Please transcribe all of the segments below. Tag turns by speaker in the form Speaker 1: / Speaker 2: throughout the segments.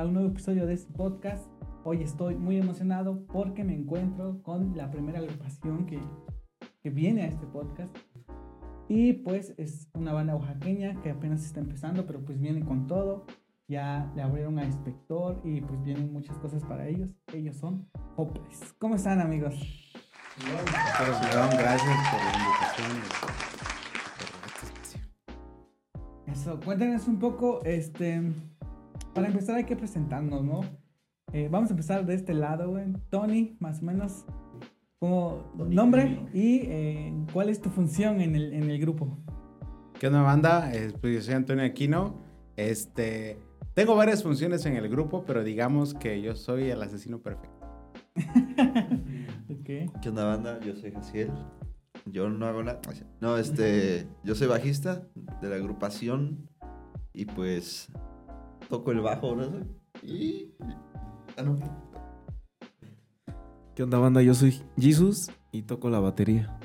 Speaker 1: a un nuevo episodio de este podcast. Hoy estoy muy emocionado porque me encuentro con la primera agrupación que, que viene a este podcast. Y pues es una banda oaxaqueña que apenas está empezando, pero pues viene con todo. Ya le abrieron a Inspector y pues vienen muchas cosas para ellos. Ellos son Hopeless. ¿Cómo están amigos?
Speaker 2: gracias por la invitación.
Speaker 1: Eso, cuéntenos un poco, este, para empezar hay que presentarnos, ¿no? Eh, vamos a empezar de este lado, güey. Tony, más o menos, como nombre y eh, cuál es tu función en el, en el grupo.
Speaker 2: ¿Qué onda, banda? Eh, pues yo soy Antonio Aquino. Este, tengo varias funciones en el grupo, pero digamos que yo soy el asesino perfecto.
Speaker 3: okay. ¿Qué onda, banda? Yo soy Jaciel. Yo no hago nada. No, este, yo soy bajista de la agrupación y pues toco el bajo, ¿no? Y... Ah, no.
Speaker 4: ¿Qué onda, banda? Yo soy Jesus y toco la batería.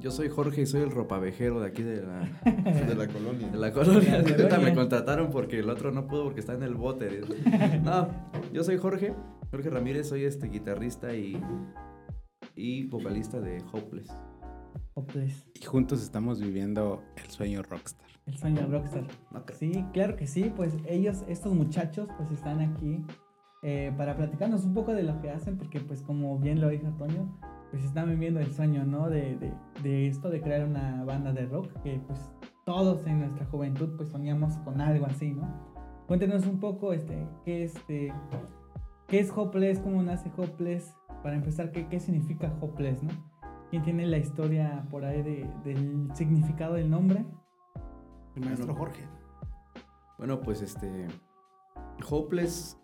Speaker 5: Yo soy Jorge y soy el ropavejero de aquí de la,
Speaker 3: de la colonia.
Speaker 5: De la colonia. Ahorita me contrataron porque el otro no pudo porque está en el bote. No, yo soy Jorge, Jorge Ramírez, soy este guitarrista y y vocalista de Hopeless.
Speaker 1: Hopeless.
Speaker 2: Y juntos estamos viviendo el sueño rockstar.
Speaker 1: El sueño rockstar. Sí, claro que sí, pues ellos, estos muchachos, pues están aquí eh, para platicarnos un poco de lo que hacen, porque pues como bien lo dijo Antonio, pues están viviendo el sueño, ¿no? De, de, de esto, de crear una banda de rock, que pues todos en nuestra juventud pues soñamos con algo así, ¿no? Cuéntenos un poco, este, qué, este, qué es Hopeless, cómo nace Hopeless, para empezar, ¿qué, qué significa Hopeless, no? ¿Quién tiene la historia por ahí de, del significado del nombre?
Speaker 2: El maestro Jorge.
Speaker 5: Bueno, pues este. Hopeless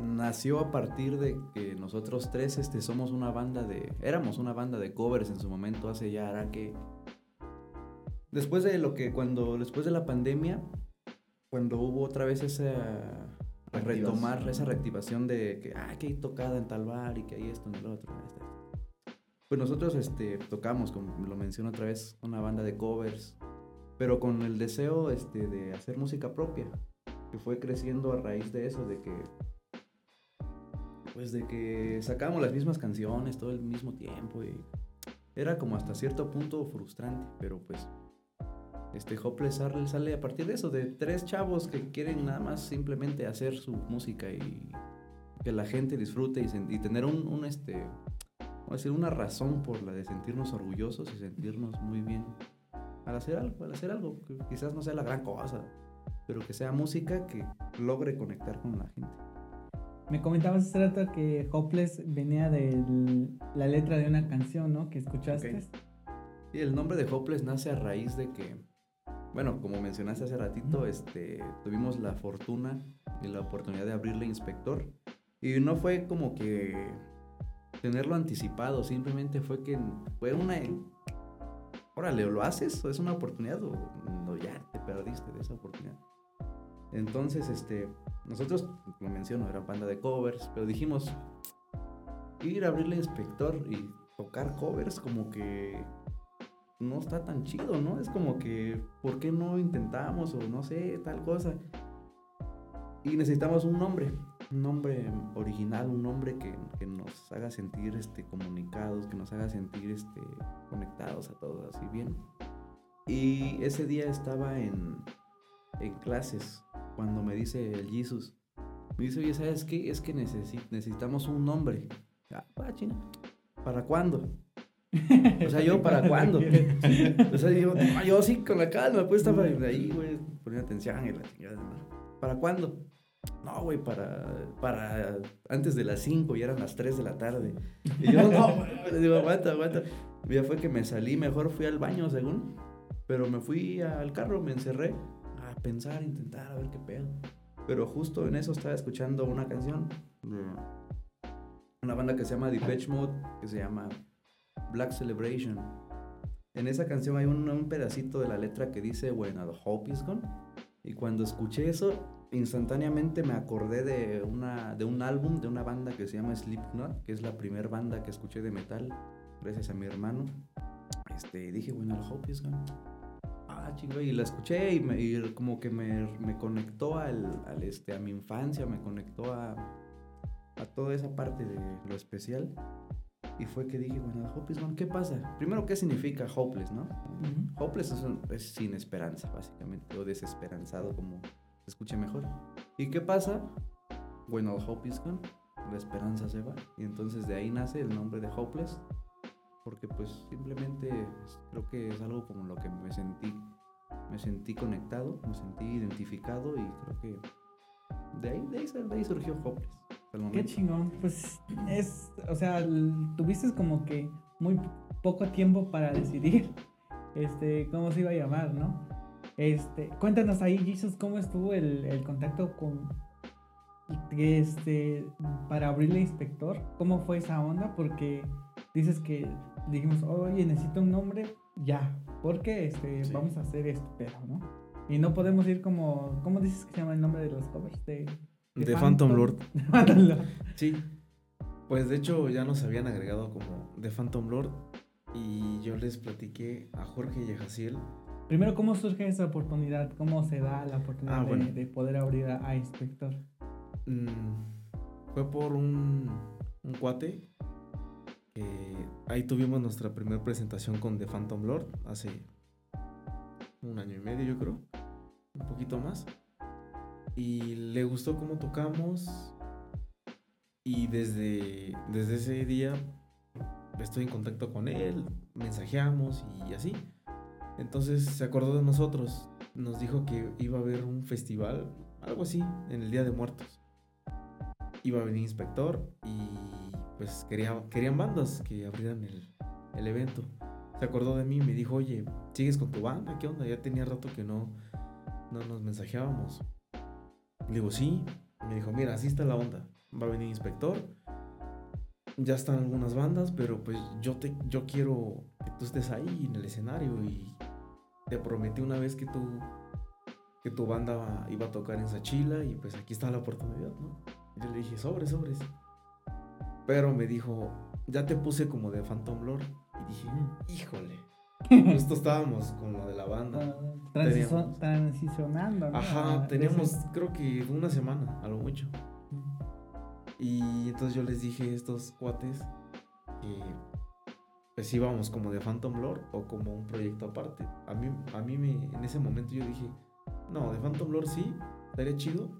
Speaker 5: nació a partir de que nosotros tres este, somos una banda de. Éramos una banda de covers en su momento, hace ya hará que. Después de lo que. Cuando. Después de la pandemia, cuando hubo otra vez esa retomar esa reactivación de que, ah, que hay tocada en tal bar y que hay esto en el otro. Pues nosotros este, tocamos, como lo menciono otra vez, una banda de covers, pero con el deseo este, de hacer música propia, que fue creciendo a raíz de eso, de que pues de que sacábamos las mismas canciones todo el mismo tiempo y era como hasta cierto punto frustrante, pero pues este Hopeless sale a partir de eso, de tres chavos que quieren nada más simplemente hacer su música y que la gente disfrute y, tener un, un este, decir, una razón por la de sentirnos orgullosos y sentirnos muy bien al hacer algo, al hacer algo que quizás no sea la gran cosa, pero que sea música que logre conectar con la gente.
Speaker 1: Me comentabas hace rato que Hopeless venía de la letra de una canción, ¿no? Que escuchaste.
Speaker 5: Y el nombre de Hopeless nace a raíz de que bueno, como mencionaste hace ratito, este, tuvimos la fortuna y la oportunidad de abrirle inspector. Y no fue como que tenerlo anticipado, simplemente fue que fue una... Órale, ¿o lo haces? ¿O es una oportunidad? ¿O no, ya te perdiste de esa oportunidad? Entonces, este, nosotros, como menciono, era banda de covers, pero dijimos, ir a abrirle inspector y tocar covers como que no está tan chido, ¿no? Es como que, ¿por qué no intentamos o no sé, tal cosa? Y necesitamos un nombre, un nombre original, un nombre que, nos haga sentir este, comunicados, que nos haga sentir este, conectados a todos, así bien. Y ese día estaba en, en clases cuando me dice el Jesus, me dice, oye, ¿sabes qué? Es que necesitamos un nombre. Ah, china. ¿Para cuándo? O sea, yo, ¿para cuándo? o sea, yo, yo sí, con la calma, pues estaba ahí, güey, poniendo atención y la chingada. ¿Para cuándo? No, güey, para, para antes de las 5 y eran las 3 de la tarde. Y yo, no, digo, aguanta, aguanta. Ya fue que me salí, mejor fui al baño, según. Pero me fui al carro, me encerré a pensar, intentar, a ver qué pedo. Pero justo en eso estaba escuchando una canción. Una banda que se llama Depeche Mode, que se llama Black Celebration. En esa canción hay un, pedacito de la letra que dice, bueno, the hope is gone. Y cuando escuché eso, instantáneamente me acordé de, una, de un álbum de una banda que se llama Slipknot, que es la primera banda que escuché de metal, gracias a mi hermano. Este, dije, bueno, the hope is gone. ah, chingo, y la escuché y, me, y como que me, me conectó al, al, este, a mi infancia, me conectó a, a toda esa parte de lo especial. Y fue que dije, bueno, Hopeless, bueno, ¿qué pasa? Primero, ¿qué significa hopeless, no?
Speaker 1: Ujú.
Speaker 5: Hopeless es, un- es sin esperanza, básicamente, o desesperanzado, como se escuche mejor. ¿Y qué pasa? Bueno, el hope is gone, la esperanza se va. Y entonces de ahí nace el nombre de Hopeless, porque pues simplemente creo que es algo como lo que me sentí, me sentí conectado, me sentí identificado y creo que de ahí, de ahí, de ahí surgió Hopeless.
Speaker 1: Qué chingón. Pues es, o sea, tuviste como que muy poco tiempo para decidir este, cómo se iba a llamar, ¿no? Este, cuéntanos ahí, Jesus, cómo estuvo el, el contacto con este para abrirle inspector, cómo fue esa onda, porque dices que dijimos, oye, necesito un nombre, ya, porque este,
Speaker 5: Sí.
Speaker 1: vamos a hacer esto, pero, ¿no? Y no podemos ir como, ¿cómo dices que se llama el nombre de los covers? De,
Speaker 4: De Phantom Lord.
Speaker 1: Phantom Lord.
Speaker 4: Sí. Pues de hecho ya nos habían agregado como The Phantom Lord. Y yo les platiqué a Jorge y a Jaciel.
Speaker 1: Primero, ¿cómo surge esa oportunidad? ¿Cómo se da la oportunidad
Speaker 4: Ah,
Speaker 1: de-
Speaker 4: bueno.
Speaker 1: de, poder abrir a, a Inspector?
Speaker 4: mm, fue por un, un cuate. ahí tuvimos nuestra primera presentación con The Phantom Lord hace un año y medio, yo creo. Un poquito más. Y le gustó cómo tocamos. Y desde, desde ese día estoy en contacto con él, mensajeamos y así. Entonces se acordó de nosotros. Nos dijo que iba a haber un festival, algo así, en el Día de Muertos. Iba a venir inspector y pues quería, querían bandas que abrieran el, evento. Se acordó de mí y me dijo, oye, ¿sigues con tu banda? ¿Qué onda? Ya tenía rato que no, no nos mensajeábamos. Le digo, sí. Me dijo, mira, así está la onda. Va a venir inspector. Ya están algunas bandas, pero pues yo te yo quiero que tú estés ahí en el escenario y te prometí una vez que tú que tu banda iba a tocar en Sachila y pues aquí está la oportunidad, ¿no? Yo le dije, sobres, sobres. Pero me dijo, ya te puse como de Phantom Lord. Y dije, híjole. Justo estábamos con lo de la banda.
Speaker 1: Ah, transiso- transicionando. ¿no?
Speaker 4: Ajá,
Speaker 1: A-
Speaker 4: teníamos creo que una semana, a lo mucho. Y entonces yo les dije a estos cuates que pues íbamos como de Phantom Lord o como un proyecto aparte. A mí, a mí me, en ese momento yo dije, no, de Phantom Lord sí, estaría chido,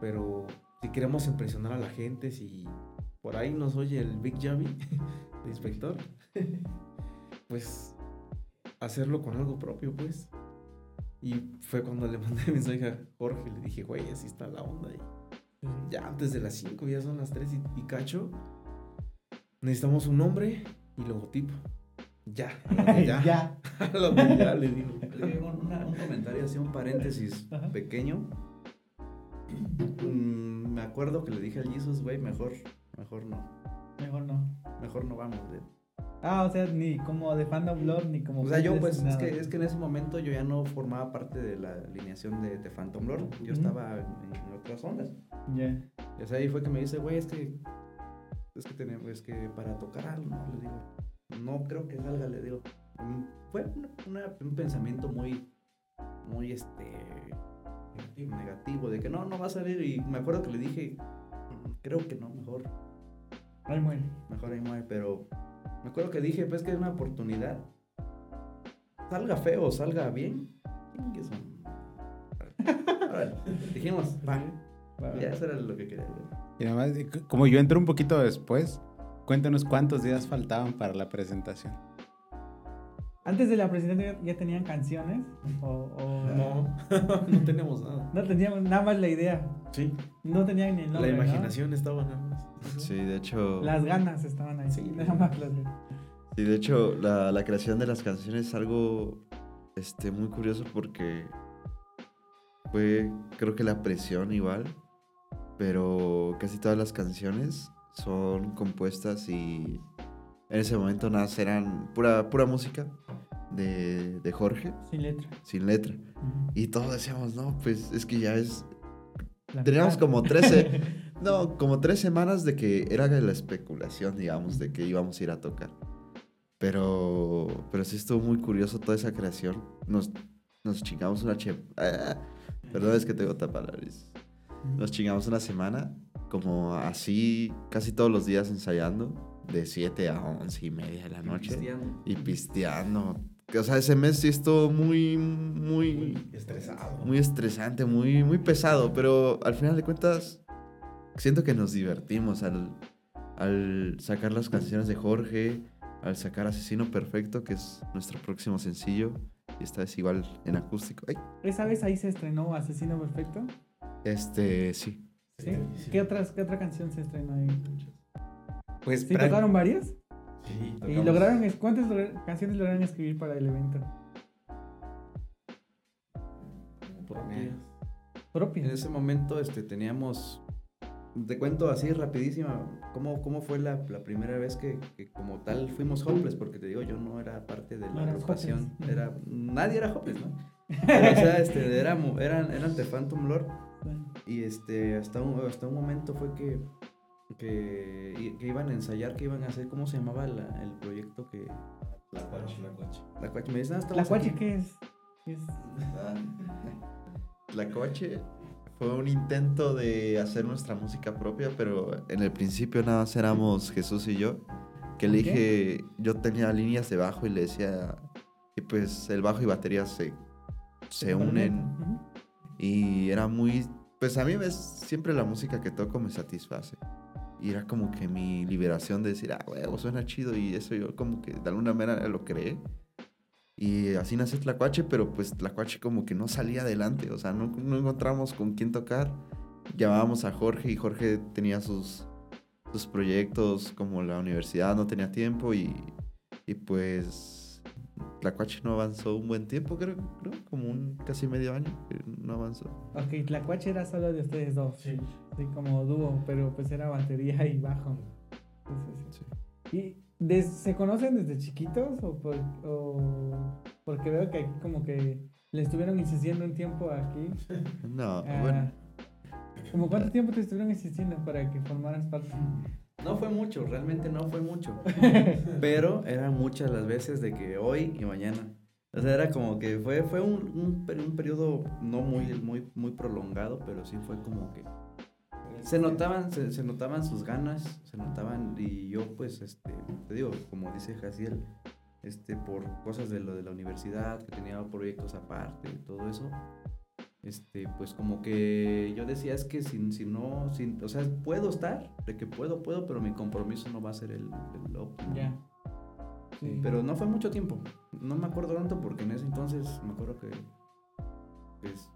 Speaker 4: pero si queremos impresionar a la gente, si por ahí nos oye el Big Javi, de inspector, pues hacerlo con algo propio, pues. Y fue cuando le mandé mensaje a Jorge, le dije, güey, así está la onda. Y ya antes de las 5, ya son las 3 y, y cacho. Necesitamos un nombre y logotipo. Ya. Ya.
Speaker 1: ya.
Speaker 4: Lo que ya le digo.
Speaker 5: Le digo un, una- un comentario, así un paréntesis
Speaker 1: Ajá.
Speaker 5: pequeño. Mm, me acuerdo que le dije al Jesus, güey, mejor, mejor no,
Speaker 1: Mejor no.
Speaker 5: mejor no vamos. güey.
Speaker 1: Ah, o sea, ni como de Phantom Lord, ni como.
Speaker 5: O sea, yo pues es que, es que en ese momento yo ya no formaba parte de la alineación de, de Phantom Lord. Yo
Speaker 1: Ujú.
Speaker 5: estaba en, en otras ondas.
Speaker 1: Ya.
Speaker 5: Y o sea, ahí fue que me dice, güey, es que, es que tenemos, es que para tocar algo, ¿no? Le digo, no creo que salga, le digo. Mm, Fue una- un pensamiento muy, muy, este, negativo. negativo, de que no, no va a salir. Y me acuerdo que le dije, "Mm, creo que no, mejor,
Speaker 1: Ahí muere.
Speaker 5: mejor ahí muere, pero me acuerdo que dije, pues que es una oportunidad. Salga feo, salga bien. su- Órale. Dijimos, va.
Speaker 1: Va.
Speaker 5: Ya eso era lo que quería.
Speaker 2: Y además, como yo entré un poquito después, cuéntanos cuántos días faltaban para la presentación.
Speaker 1: Antes de la presentación ya tenían canciones. O, o-
Speaker 4: No, no tenemos nada.
Speaker 1: No teníamos nada más la idea.
Speaker 4: Sí,
Speaker 1: No tenían ni el nombre.
Speaker 4: la
Speaker 1: ¿no?
Speaker 4: imaginación estaba nada más.
Speaker 3: Sí, de hecho.
Speaker 1: Las ganas estaban ahí.
Speaker 4: Sí.
Speaker 1: Nada más las ganas.
Speaker 3: Sí, de hecho, la, la creación de las canciones es algo este, muy curioso porque fue, creo que la presión igual, pero casi todas las canciones son compuestas y en ese momento nada, eran pura, pura música de, de Jorge,
Speaker 1: Sin letra.
Speaker 3: sin letra.
Speaker 1: Ujú.
Speaker 3: Y todos decíamos, no, pues es que ya es...
Speaker 1: La
Speaker 3: Teníamos
Speaker 1: mitad.
Speaker 3: como 13, no, como tres semanas de que era la especulación, digamos, de que íbamos a ir a tocar. Pero, pero sí estuvo muy curioso toda esa creación. Nos nos chingamos una che... Ah, perdón, es que tengo tapalariz. Nos chingamos una semana, como así, casi todos los días ensayando, de 7 a 11 y media de la noche.
Speaker 5: Pisteando.
Speaker 3: Y pisteando. O sea, ese mes sí estuvo muy, muy,
Speaker 4: Muy estresado.
Speaker 3: muy estresante, muy, muy pesado, pero al final de cuentas siento que nos divertimos al, al sacar las canciones de Jorge, al sacar Asesino Perfecto, que es nuestro próximo sencillo, y esta vez igual en acústico. Ay,
Speaker 1: ¿Esa vez ahí se estrenó Asesino Perfecto?
Speaker 3: Este, sí.
Speaker 1: ¿Sí? ¿Qué, otras, ¿Qué otra canción se estrenó ahí?
Speaker 2: Pues
Speaker 1: ¿Sí tocaron varias?
Speaker 4: Sí,
Speaker 1: ¿Y lograron, cuántas canciones lograron escribir para el evento?
Speaker 4: propias.
Speaker 5: En
Speaker 1: Propias.
Speaker 5: ese momento este, teníamos, te cuento así rapidísima, cómo, cómo fue la, la primera vez que, que como tal fuimos Hopeless, porque te digo, yo no era parte de la agrupación, era, nadie era Hopeless, ¿no? Pero, o sea, este, éramos- eran, eran The Phantom Lord y este, hasta un, hasta un momento fue que, que, que iban a ensayar, que iban a hacer, ¿cómo se llamaba la- el proyecto que...
Speaker 4: La cuache, la cuache.
Speaker 5: La cuache, me dicen, ah,
Speaker 1: ¿La
Speaker 5: aquí".
Speaker 1: qué es? ¿Qué es?
Speaker 3: La coche fue un intento de hacer nuestra música propia, pero en el principio nada más éramos Jesús y yo. Que le dije, yo tenía líneas de bajo y le decía, y pues el bajo y batería se, se unen. Y era muy, pues a mí ves, siempre la música que toco me satisface. Y era como que mi liberación de decir, ah, huevo, suena chido. Y eso yo como que de alguna manera lo creé. Y así nació Tlacuache, pero pues Tlacuache como que no salía adelante. O sea, no, no encontramos con quién tocar. Llamábamos a Jorge y Jorge tenía sus, sus proyectos como la universidad, no tenía tiempo. Y, y pues Tlacuache no avanzó un buen tiempo, creo, creo, como un casi medio año que no avanzó.
Speaker 1: Ok, la cuache era solo de ustedes dos.
Speaker 4: Sí.
Speaker 1: Sí, como dúo, pero pues era batería y bajo. Sí, sí, sí. ¿Y des- se conocen desde chiquitos o, por- o porque veo que aquí como que le estuvieron insistiendo un tiempo aquí?
Speaker 3: No,
Speaker 1: Ah,
Speaker 3: bueno.
Speaker 1: ¿Como cuánto tiempo te estuvieron insistiendo para que formaras parte?
Speaker 5: No fue mucho, realmente no fue mucho. Pero eran muchas las veces de que hoy y mañana. O sea, era como que fue, fue un, un, peri- un periodo no muy, muy, muy prolongado, pero sí fue como que se notaban, se, se notaban sus ganas, se notaban, y yo pues, este, te digo, como dice Jaciel, este, por cosas de lo de la universidad, que tenía proyectos aparte, todo eso, este, pues como que yo decía es que si, si no, si, o sea, puedo estar, de que puedo, puedo, pero mi compromiso no va a ser el, el óptimo.
Speaker 1: Ya. Sí.
Speaker 5: Pero no fue mucho tiempo, no me acuerdo tanto porque en ese entonces me acuerdo que pues,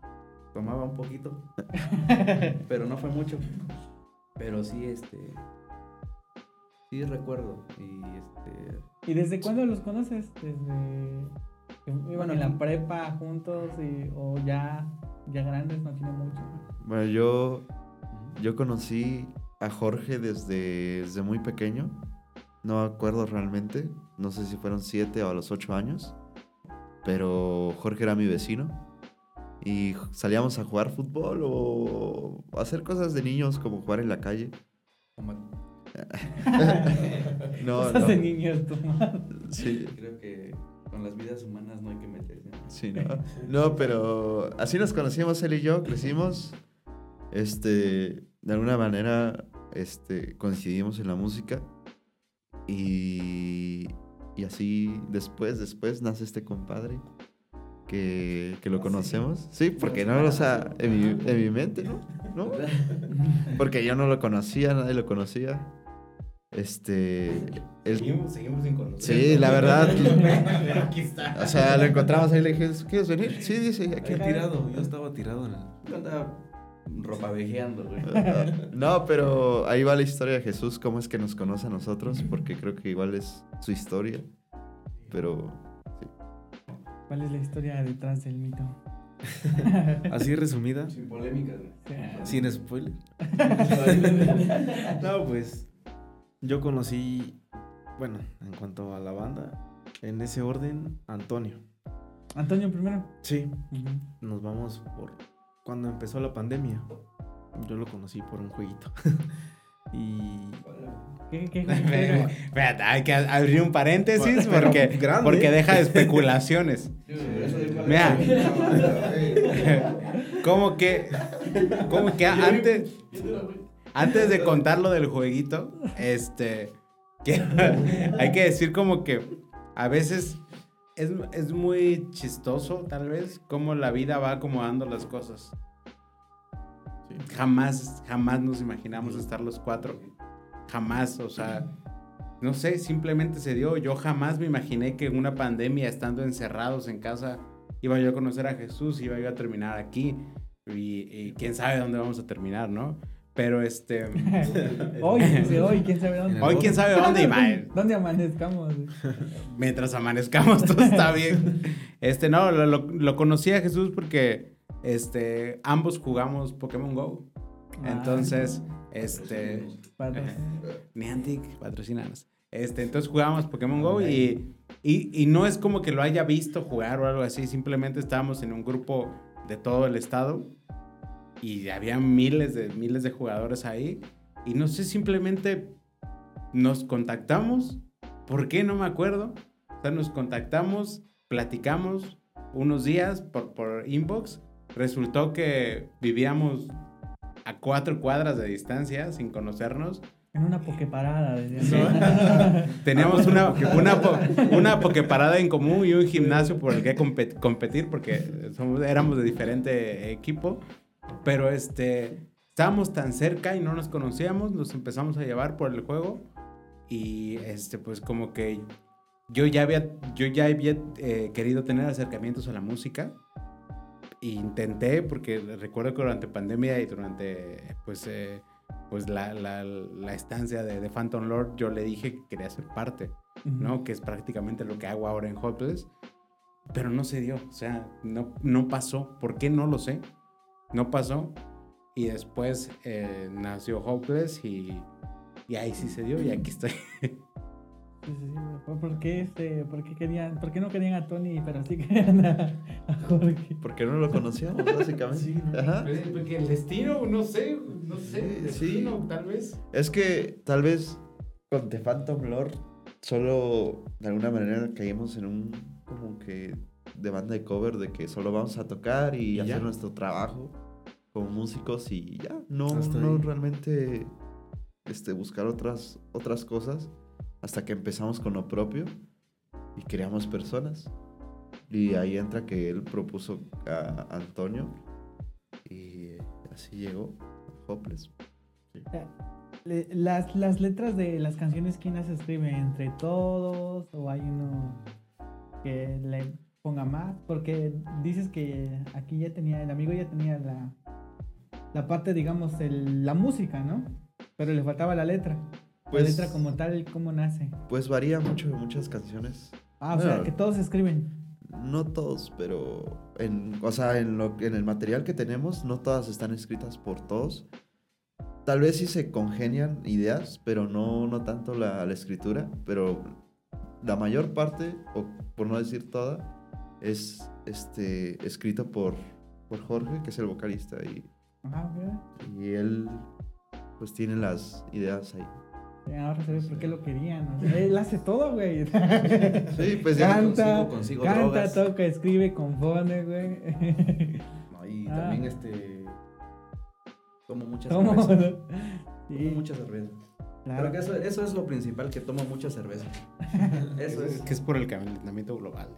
Speaker 5: tomaba un poquito, pero no fue mucho. Pero sí, este, sí recuerdo y este,
Speaker 1: ¿Y desde cuándo los conoces? ¿Desde iban
Speaker 5: Bueno,
Speaker 1: en la prepa juntos y, o ya, ya grandes? No tiene mucho.
Speaker 3: Bueno, yo, yo conocí a Jorge desde, desde muy pequeño. No me acuerdo realmente. No sé si fueron siete o a los ocho años. Pero Jorge era mi vecino. Y salíamos a jugar fútbol o hacer cosas de niños como jugar en la calle. No,
Speaker 1: Cosas
Speaker 3: no.
Speaker 1: de niños, tú.
Speaker 3: Sí,
Speaker 5: creo que con las vidas humanas no hay que meterse.
Speaker 3: Sí, no. No, pero así nos conocíamos él y yo, crecimos. Este, de alguna manera, este, coincidimos en la música. Y, y así después, después nace este compadre que, que lo conocemos. Sí, porque no, o sea, en mi, en mi mente, ¿no? ¿no? Porque yo no lo conocía, nadie lo conocía. Este, él,
Speaker 4: Seguimos, seguimos sin conocer.
Speaker 3: Sí, la verdad.
Speaker 4: Pero aquí está.
Speaker 3: o sea, lo encontramos ahí y le dije, ¿quieres venir? Sí, dice, aquí.
Speaker 4: Aquí tirado, yo estaba tirado en el.
Speaker 5: Yo andaba ropa vejeando, güey.
Speaker 3: No, pero ahí va la historia de Jesús, cómo es que nos conoce a nosotros, porque creo que igual es su historia. Pero
Speaker 1: ¿Cuál es la historia detrás del mito?
Speaker 4: Así resumida,
Speaker 5: Sin polémicas, güey.
Speaker 1: Sí.
Speaker 4: sin spoiler. no, pues yo conocí, bueno, en cuanto a la banda, en ese orden, Antonio.
Speaker 1: Antonio primero.
Speaker 4: Sí, nos vamos por cuando empezó la pandemia. Yo lo conocí por un jueguito. y
Speaker 1: ¿Qué, qué, qué-
Speaker 2: espérate, hay que abrir un paréntesis porque,
Speaker 4: grande.
Speaker 2: porque deja de especulaciones. Mira, como que, como que antes, antes de contar lo del jueguito, este, que hay que decir como que a veces es, es muy chistoso, tal vez, cómo la vida va acomodando las cosas. Jamás, jamás nos imaginamos estar los cuatro. Jamás, o sea, no sé, simplemente se dio. Yo jamás me imaginé que en una pandemia, estando encerrados en casa, iba yo a conocer a Jesús, iba yo a terminar aquí. Y, quién sabe dónde vamos a terminar, ¿no? Pero este.
Speaker 1: hoy, hoy, quién sabe dónde.
Speaker 2: Hoy, quién sabe dónde,
Speaker 1: Iván. ¿Dónde amanezcamos?
Speaker 2: Mientras amanezcamos, todo está bien. Este, no, lo, lo conocí a Jesús porque este, ambos jugamos Pokémon Go. Ah. Entonces, este. Niantic, patrocinanos. Este, entonces jugábamos Pokémon Go y, y, no es como que lo haya visto jugar o algo así, simplemente estábamos en un grupo de todo el estado y había miles de, miles de jugadores ahí y no sé, simplemente nos contactamos, ¿por qué? No me acuerdo. O sea, nos contactamos, platicamos unos días por, por inbox Resultó que vivíamos a cuatro cuadras de distancia sin conocernos.
Speaker 1: En una pokeparada.
Speaker 2: Teníamos una, una, una pokeparada en común y un gimnasio por el que competir porque somos, éramos de diferente equipo. Pero este, estábamos tan cerca y no nos conocíamos, nos empezamos a llevar por el juego. Y este, pues como que yo ya había, yo ya había eh, querido tener acercamientos a la música intenté, porque recuerdo que durante pandemia y durante pues, eh, pues la, la, la, estancia de, de, Phantom Lord, yo le dije que quería ser parte, ¿no? Que es prácticamente lo que hago ahora en Hopeless. Pero no se dio, o sea, no, no pasó. ¿Por qué? No lo sé. No pasó. Y después eh, nació Hopeless y, y ahí sí se dio y aquí estoy.
Speaker 1: ¿Por qué, este, por qué querían, por qué no querían a Tony, pero sí querían a, Jorge?
Speaker 3: Porque no lo conocíamos, básicamente.
Speaker 2: Pues, porque el destino, no sé, no sé, el destino, tal vez.
Speaker 3: Es que tal vez con The Phantom Lord solo de alguna manera caímos en un como que de banda de cover de que solo vamos a tocar y, hacer nuestro trabajo como músicos y ya, no, no realmente este, buscar otras, otras cosas hasta que empezamos con lo propio y creamos personas. Y ahí entra que él propuso a Antonio y así llegó Hopeless.
Speaker 1: Eh, las, las letras de las canciones, ¿quién las escribe? ¿Entre todos? ¿O hay uno que le ponga más? Porque dices que aquí ya tenía, el amigo ya tenía la, la parte, digamos, el, la música, ¿no? Pero le faltaba la letra. Pues, la letra como tal, ¿cómo nace?
Speaker 3: Pues varía mucho de muchas canciones.
Speaker 1: Ah, o sea, que todos escriben.
Speaker 3: No todos, pero en, o sea, en, lo, en el material que tenemos, no todas están escritas por todos. Tal vez sí se congenian ideas, pero no, no tanto la, la escritura. Pero la mayor parte, o por no decir toda, es este, escrito por, por Jorge, que es el vocalista. Y,
Speaker 1: ah,
Speaker 3: y él pues tiene las ideas ahí.
Speaker 1: Ahora sabes por qué lo querían. él hace todo, güey.
Speaker 3: Sí, pues
Speaker 1: ya canta, consigo, canta, toca, escribe, compone, güey.
Speaker 5: No, y ah. también este tomo mucha cerveza. Tomo mucha cerveza. Claro. Creo que eso, eso, es lo principal, que tomo mucha cerveza.
Speaker 2: eso es. Que es por el calentamiento global.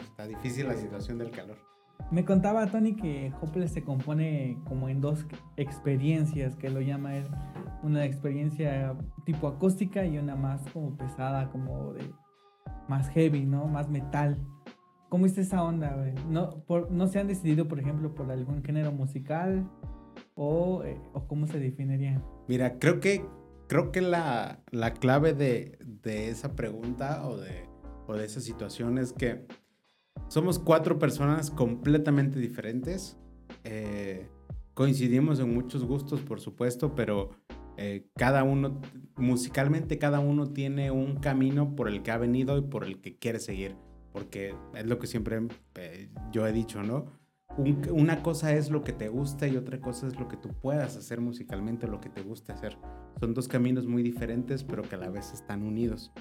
Speaker 2: Está difícil la situación del calor.
Speaker 1: Me contaba Tony que Hopeless se compone como en dos experiencias, que lo llama él. Una experiencia tipo acústica y una más como pesada, como de más heavy, ¿no? Más metal. ¿Cómo está esa onda? ¿No, ¿No se han decidido, por ejemplo, por algún género musical? ¿O, eh, o cómo se definirían?
Speaker 2: Mira, creo que, creo que la, la clave de, de, esa pregunta o de, o de esa situación es que somos cuatro personas completamente diferentes. Eh, coincidimos en muchos gustos, por supuesto, pero eh, cada uno, musicalmente cada uno tiene un camino por el que ha venido y por el que quiere seguir. Porque es lo que siempre eh, yo he dicho, ¿no? una cosa es lo que te gusta y otra cosa es lo que tú puedas hacer musicalmente, lo que te gusta hacer. Son dos caminos muy diferentes, pero que a la vez están unidos.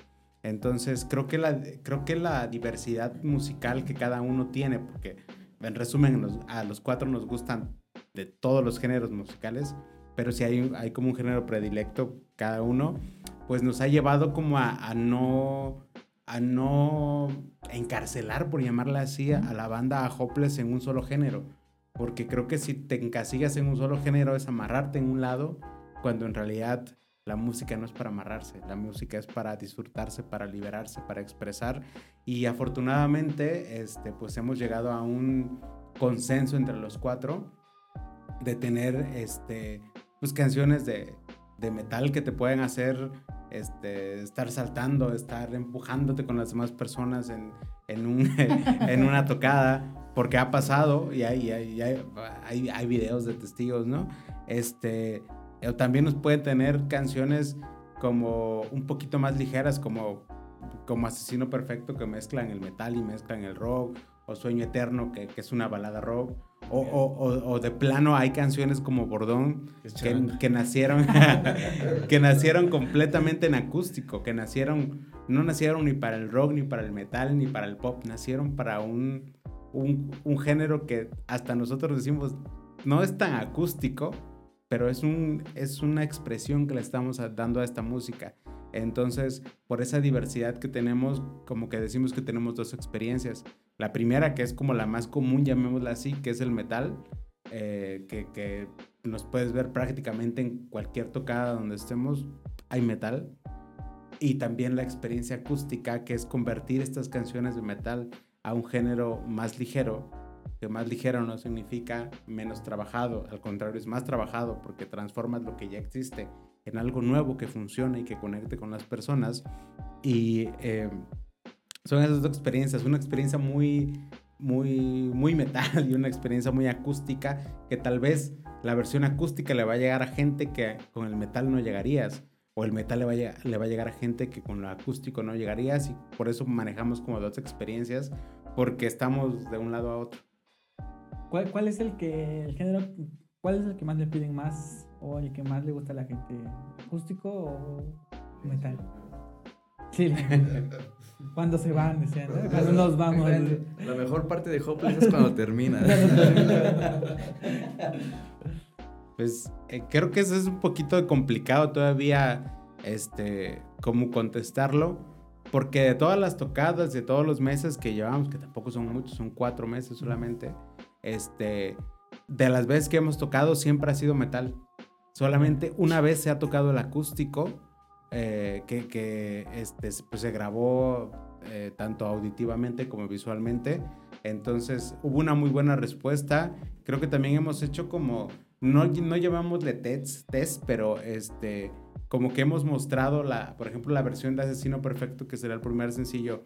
Speaker 2: Entonces creo que la, creo que la diversidad musical que cada uno tiene, porque en resumen, a los cuatro nos gustan de todos los géneros musicales, pero si hay, hay como un género predilecto cada uno, pues nos ha llevado como a, a no a no encarcelar, por llamarla así, a la banda a Hopeless en un solo género. Porque creo que si te encasillas en un solo género es amarrarte en un lado, cuando en realidad la música no es para amarrarse, la música es para disfrutarse, para liberarse, para expresar. Y afortunadamente, este, pues hemos llegado a un consenso entre los cuatro de tener este, pues, canciones de, de metal que te pueden hacer este, estar saltando, estar empujándote con las demás personas en, en, un, en una tocada, porque ha pasado y hay, hay, hay, hay, videos de testigos, ¿no? Este, o también nos pueden tener canciones como un poquito más ligeras, como, como Asesino Perfecto, que mezclan el metal y mezclan el rock, o Sueño Eterno, que, que es una balada rock, o, o, o, o, de plano hay canciones como Bordón que, que, nacieron que nacieron completamente en acústico, que nacieron no nacieron ni para el rock, ni para el metal, ni para el pop, nacieron para un, un, un género que hasta nosotros decimos no es tan acústico, pero es, un, es una expresión que le estamos dando a esta música. Entonces, por esa diversidad que tenemos, como que decimos que tenemos dos experiencias. La primera, que es como la más común, llamémosla así, que es el metal, eh, que, que, nos puedes ver prácticamente en cualquier tocada donde estemos, hay metal. Y también la experiencia acústica, que es convertir estas canciones de metal a un género más ligero, que más ligero no significa menos trabajado, al contrario, es más trabajado porque transformas lo que ya existe en algo nuevo que funcione y que conecte con las personas. Y eh, son esas dos experiencias, una experiencia muy, muy, muy metal y una experiencia muy acústica, que tal vez la versión acústica le va a llegar a gente que con el metal no llegarías, o el metal le va a le va a, llegar a gente que con lo acústico no llegarías, y por eso manejamos como dos experiencias, porque estamos de un lado a otro.
Speaker 1: ¿Cuál, cuál es el que, el género, cuál es el que más le piden más, o el que más le gusta a la gente, acústico o metal? Sí, cuando se van, decían, ¿no? cuando nos vamos.
Speaker 5: La mejor parte de Hopeless es cuando termina.
Speaker 2: Pues eh, creo que eso es un poquito complicado todavía, este, cómo contestarlo, porque de todas las tocadas, de todos los meses que llevamos, que tampoco son muchos, son cuatro meses solamente, este, de las veces que hemos tocado siempre ha sido metal. Solamente una vez se ha tocado el acústico, eh, que, que este, pues se grabó eh, tanto auditivamente como visualmente. Entonces hubo una muy buena respuesta. Creo que también hemos hecho como, no, no llamámosle tests, test, pero este, como que hemos mostrado, la, por ejemplo, la versión de Asesino Perfecto, que será el primer sencillo,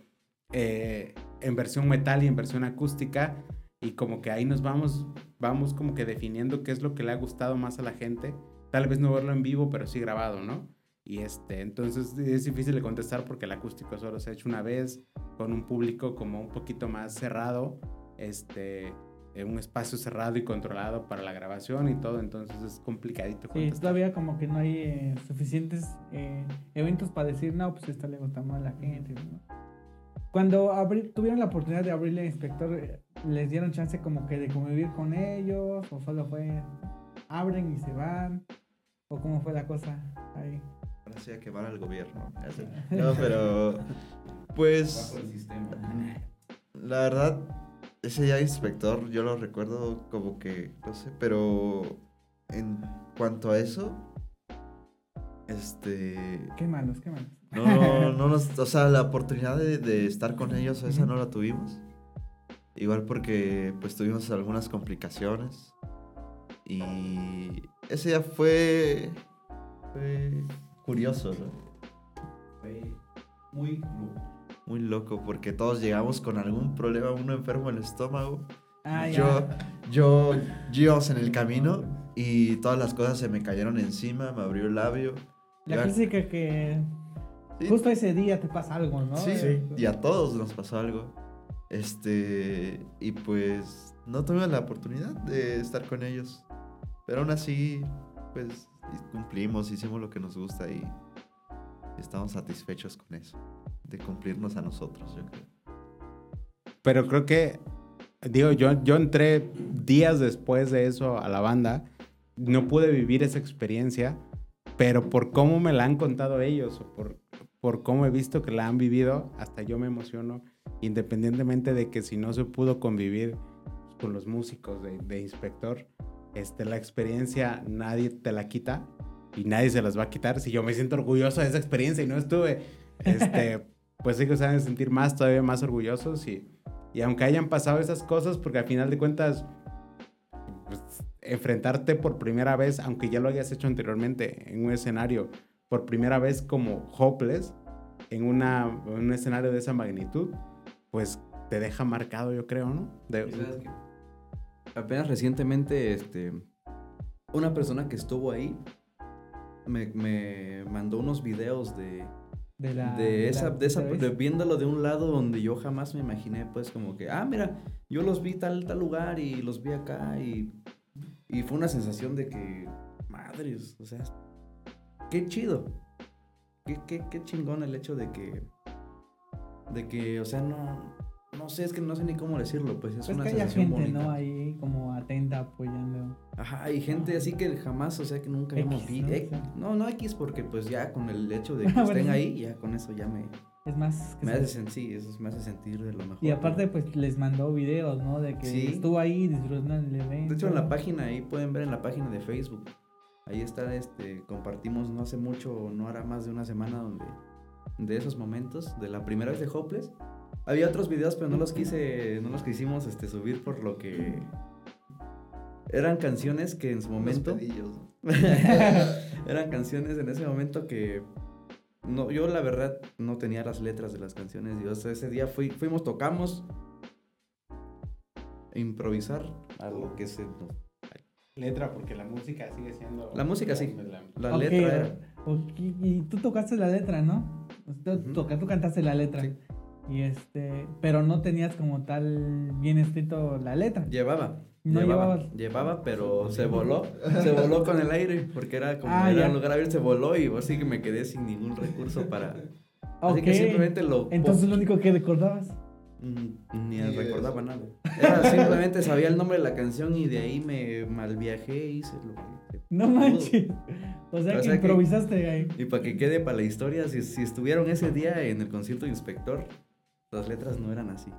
Speaker 2: eh, en versión metal y en versión acústica. Y como que ahí nos vamos, vamos como que definiendo qué es lo que le ha gustado más a la gente. Tal vez no verlo en vivo, pero sí grabado, ¿no? Y este, entonces es difícil de contestar porque el acústico solo se ha hecho una vez con un público como un poquito más cerrado, este, en un espacio cerrado y controlado para la grabación y todo, entonces es complicadito.
Speaker 1: Sí, todavía como que no hay eh, suficientes eh, eventos para decir, no, pues esta le gusta más a la gente. ¿no? Cuando abri tuvieron la oportunidad de abrirle inspector, eh, ¿les dieron chance como que de convivir con ellos? ¿O solo fue abren y se van? ¿O cómo fue la cosa ahí?
Speaker 3: Ahora sí a quemar al gobierno. No, pero pues la verdad, ese día inspector yo lo recuerdo como que, no sé, pero en cuanto a eso, este...
Speaker 1: Qué malos, qué malos.
Speaker 3: No, no nos, o sea, la oportunidad de, de estar con ellos, esa no la tuvimos. Igual porque pues tuvimos algunas complicaciones. Y ese día fue, fue curioso, ¿no?
Speaker 5: Fue muy loco.
Speaker 3: Muy loco porque todos llegamos con algún problema, uno enfermo en el estómago.
Speaker 1: Ah,
Speaker 3: yo, yo, yo en el camino y todas las cosas se me cayeron encima, me abrió el labio.
Speaker 1: La clásica que. Justo ese día te pasa algo, ¿no?
Speaker 3: Sí, sí. Y a todos nos pasó algo. Este, y pues no tuve la oportunidad de estar con ellos. Pero aún así, pues cumplimos, hicimos lo que nos gusta y estamos satisfechos con eso. De cumplirnos a nosotros, yo creo.
Speaker 2: Pero creo que digo, yo, yo entré días después de eso a la banda, no pude vivir esa experiencia, pero por cómo me la han contado ellos o por, por cómo he visto que la han vivido, hasta yo me emociono, independientemente de que si no se pudo convivir con los músicos de, de inspector, este, la experiencia nadie te la quita y nadie se las va a quitar. Si yo me siento orgulloso de esa experiencia y no estuve, este, pues ellos se van a sentir más, todavía más orgullosos y, y aunque hayan pasado esas cosas, porque al final de cuentas, pues, enfrentarte por primera vez, aunque ya lo hayas hecho anteriormente en un escenario, por primera vez como Hopeless, en, una, en un escenario de esa magnitud, pues te deja marcado, yo creo, ¿no? De,
Speaker 5: ¿Sabes qué? Apenas recientemente, este, una persona que estuvo ahí me, me mandó unos videos de,
Speaker 1: De, la,
Speaker 5: de esa,
Speaker 1: la
Speaker 5: de esa, de viéndolo de un lado donde yo jamás me imaginé, pues como que, ah, mira, yo los vi tal, tal lugar y los vi acá y, y fue una sensación de que, madres, o sea, qué chido, qué, qué, qué chingón el hecho de que, de que, o sea, no, no sé, es que no sé ni cómo decirlo, pues es
Speaker 1: Pues
Speaker 5: una
Speaker 1: que haya
Speaker 5: sensación
Speaker 1: gente,
Speaker 5: bonita.
Speaker 1: ¿no? Ahí como atenta, apoyando.
Speaker 5: Ajá, y gente así que jamás, o sea, que nunca
Speaker 1: X,
Speaker 5: visto.
Speaker 1: ¿no? Sí.
Speaker 5: no, no X, porque pues ya con el hecho de que
Speaker 1: Bueno,
Speaker 5: estén
Speaker 1: sí.
Speaker 5: ahí, ya con eso ya me,
Speaker 1: Es más que
Speaker 5: me hace sentir, eso me hace sentir de lo mejor.
Speaker 1: Y aparte,
Speaker 5: ¿no?
Speaker 1: pues les mandó videos, ¿no? De que
Speaker 5: Sí.
Speaker 1: estuvo ahí disfrutando el evento.
Speaker 5: De hecho, en la página, ahí pueden ver en la página de Facebook. Ahí está, este, compartimos no hace mucho, no hará más de una semana, donde de esos momentos, de la primera vez de Hopeless. Había otros videos, pero no los quise, no los quisimos este, subir por lo que eran canciones que en su momento... Eran canciones en ese momento que no, yo la verdad no tenía las letras de las canciones. Y o sea, ese día fui, fuimos, tocamos improvisar a lo que se nos-
Speaker 2: letra, porque la música sigue siendo...
Speaker 5: La música sí. La letra era.
Speaker 1: ok, y tú tocaste la letra, ¿no? Tú, tú cantaste la letra.
Speaker 5: Sí.
Speaker 1: Y este, pero no tenías como tal bien escrito la letra.
Speaker 5: Llevaba.
Speaker 1: No
Speaker 5: llevaba,
Speaker 1: llevabas.
Speaker 5: llevaba, pero se voló. Se voló con el aire. Porque era como
Speaker 1: Ah,
Speaker 5: era un lugar abierto, se voló y así que me quedé sin ningún recurso para. Así
Speaker 1: Ok.
Speaker 5: que simplemente lo.
Speaker 1: Entonces lo único que recordabas.
Speaker 5: Ni
Speaker 3: Ni
Speaker 5: recordaba
Speaker 3: eso.
Speaker 5: nada. Era simplemente sabía el nombre de la canción y de ahí me malviajé y hice lo que.
Speaker 1: No manches. O sea
Speaker 5: O
Speaker 1: que
Speaker 5: sea que-
Speaker 1: improvisaste ahí.
Speaker 5: Y para que quede para la historia, si, si estuvieron ese día en el concierto de Inspector, las letras no eran así.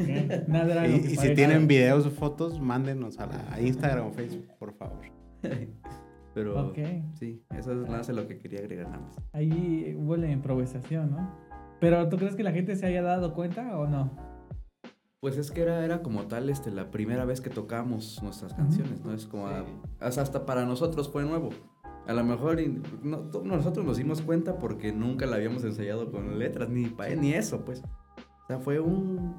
Speaker 1: ¿eh? Nada era
Speaker 2: Y, y si tienen videos o fotos, mándenos a, la, a Instagram o Facebook, por favor.
Speaker 5: Pero sí, eso es de lo que quería agregar nada más.
Speaker 1: Ahí hubo la improvisación, ¿no? Pero ¿tú crees que la gente se haya dado cuenta o no?
Speaker 5: Pues es que era, era como tal este, la primera vez que tocamos nuestras canciones, ¿no? Es como, a- hasta hasta para nosotros fue nuevo. A lo mejor no- nosotros nos dimos cuenta porque nunca la habíamos ensayado con letras, ni, pa- ni eso, pues. O sea, fue un...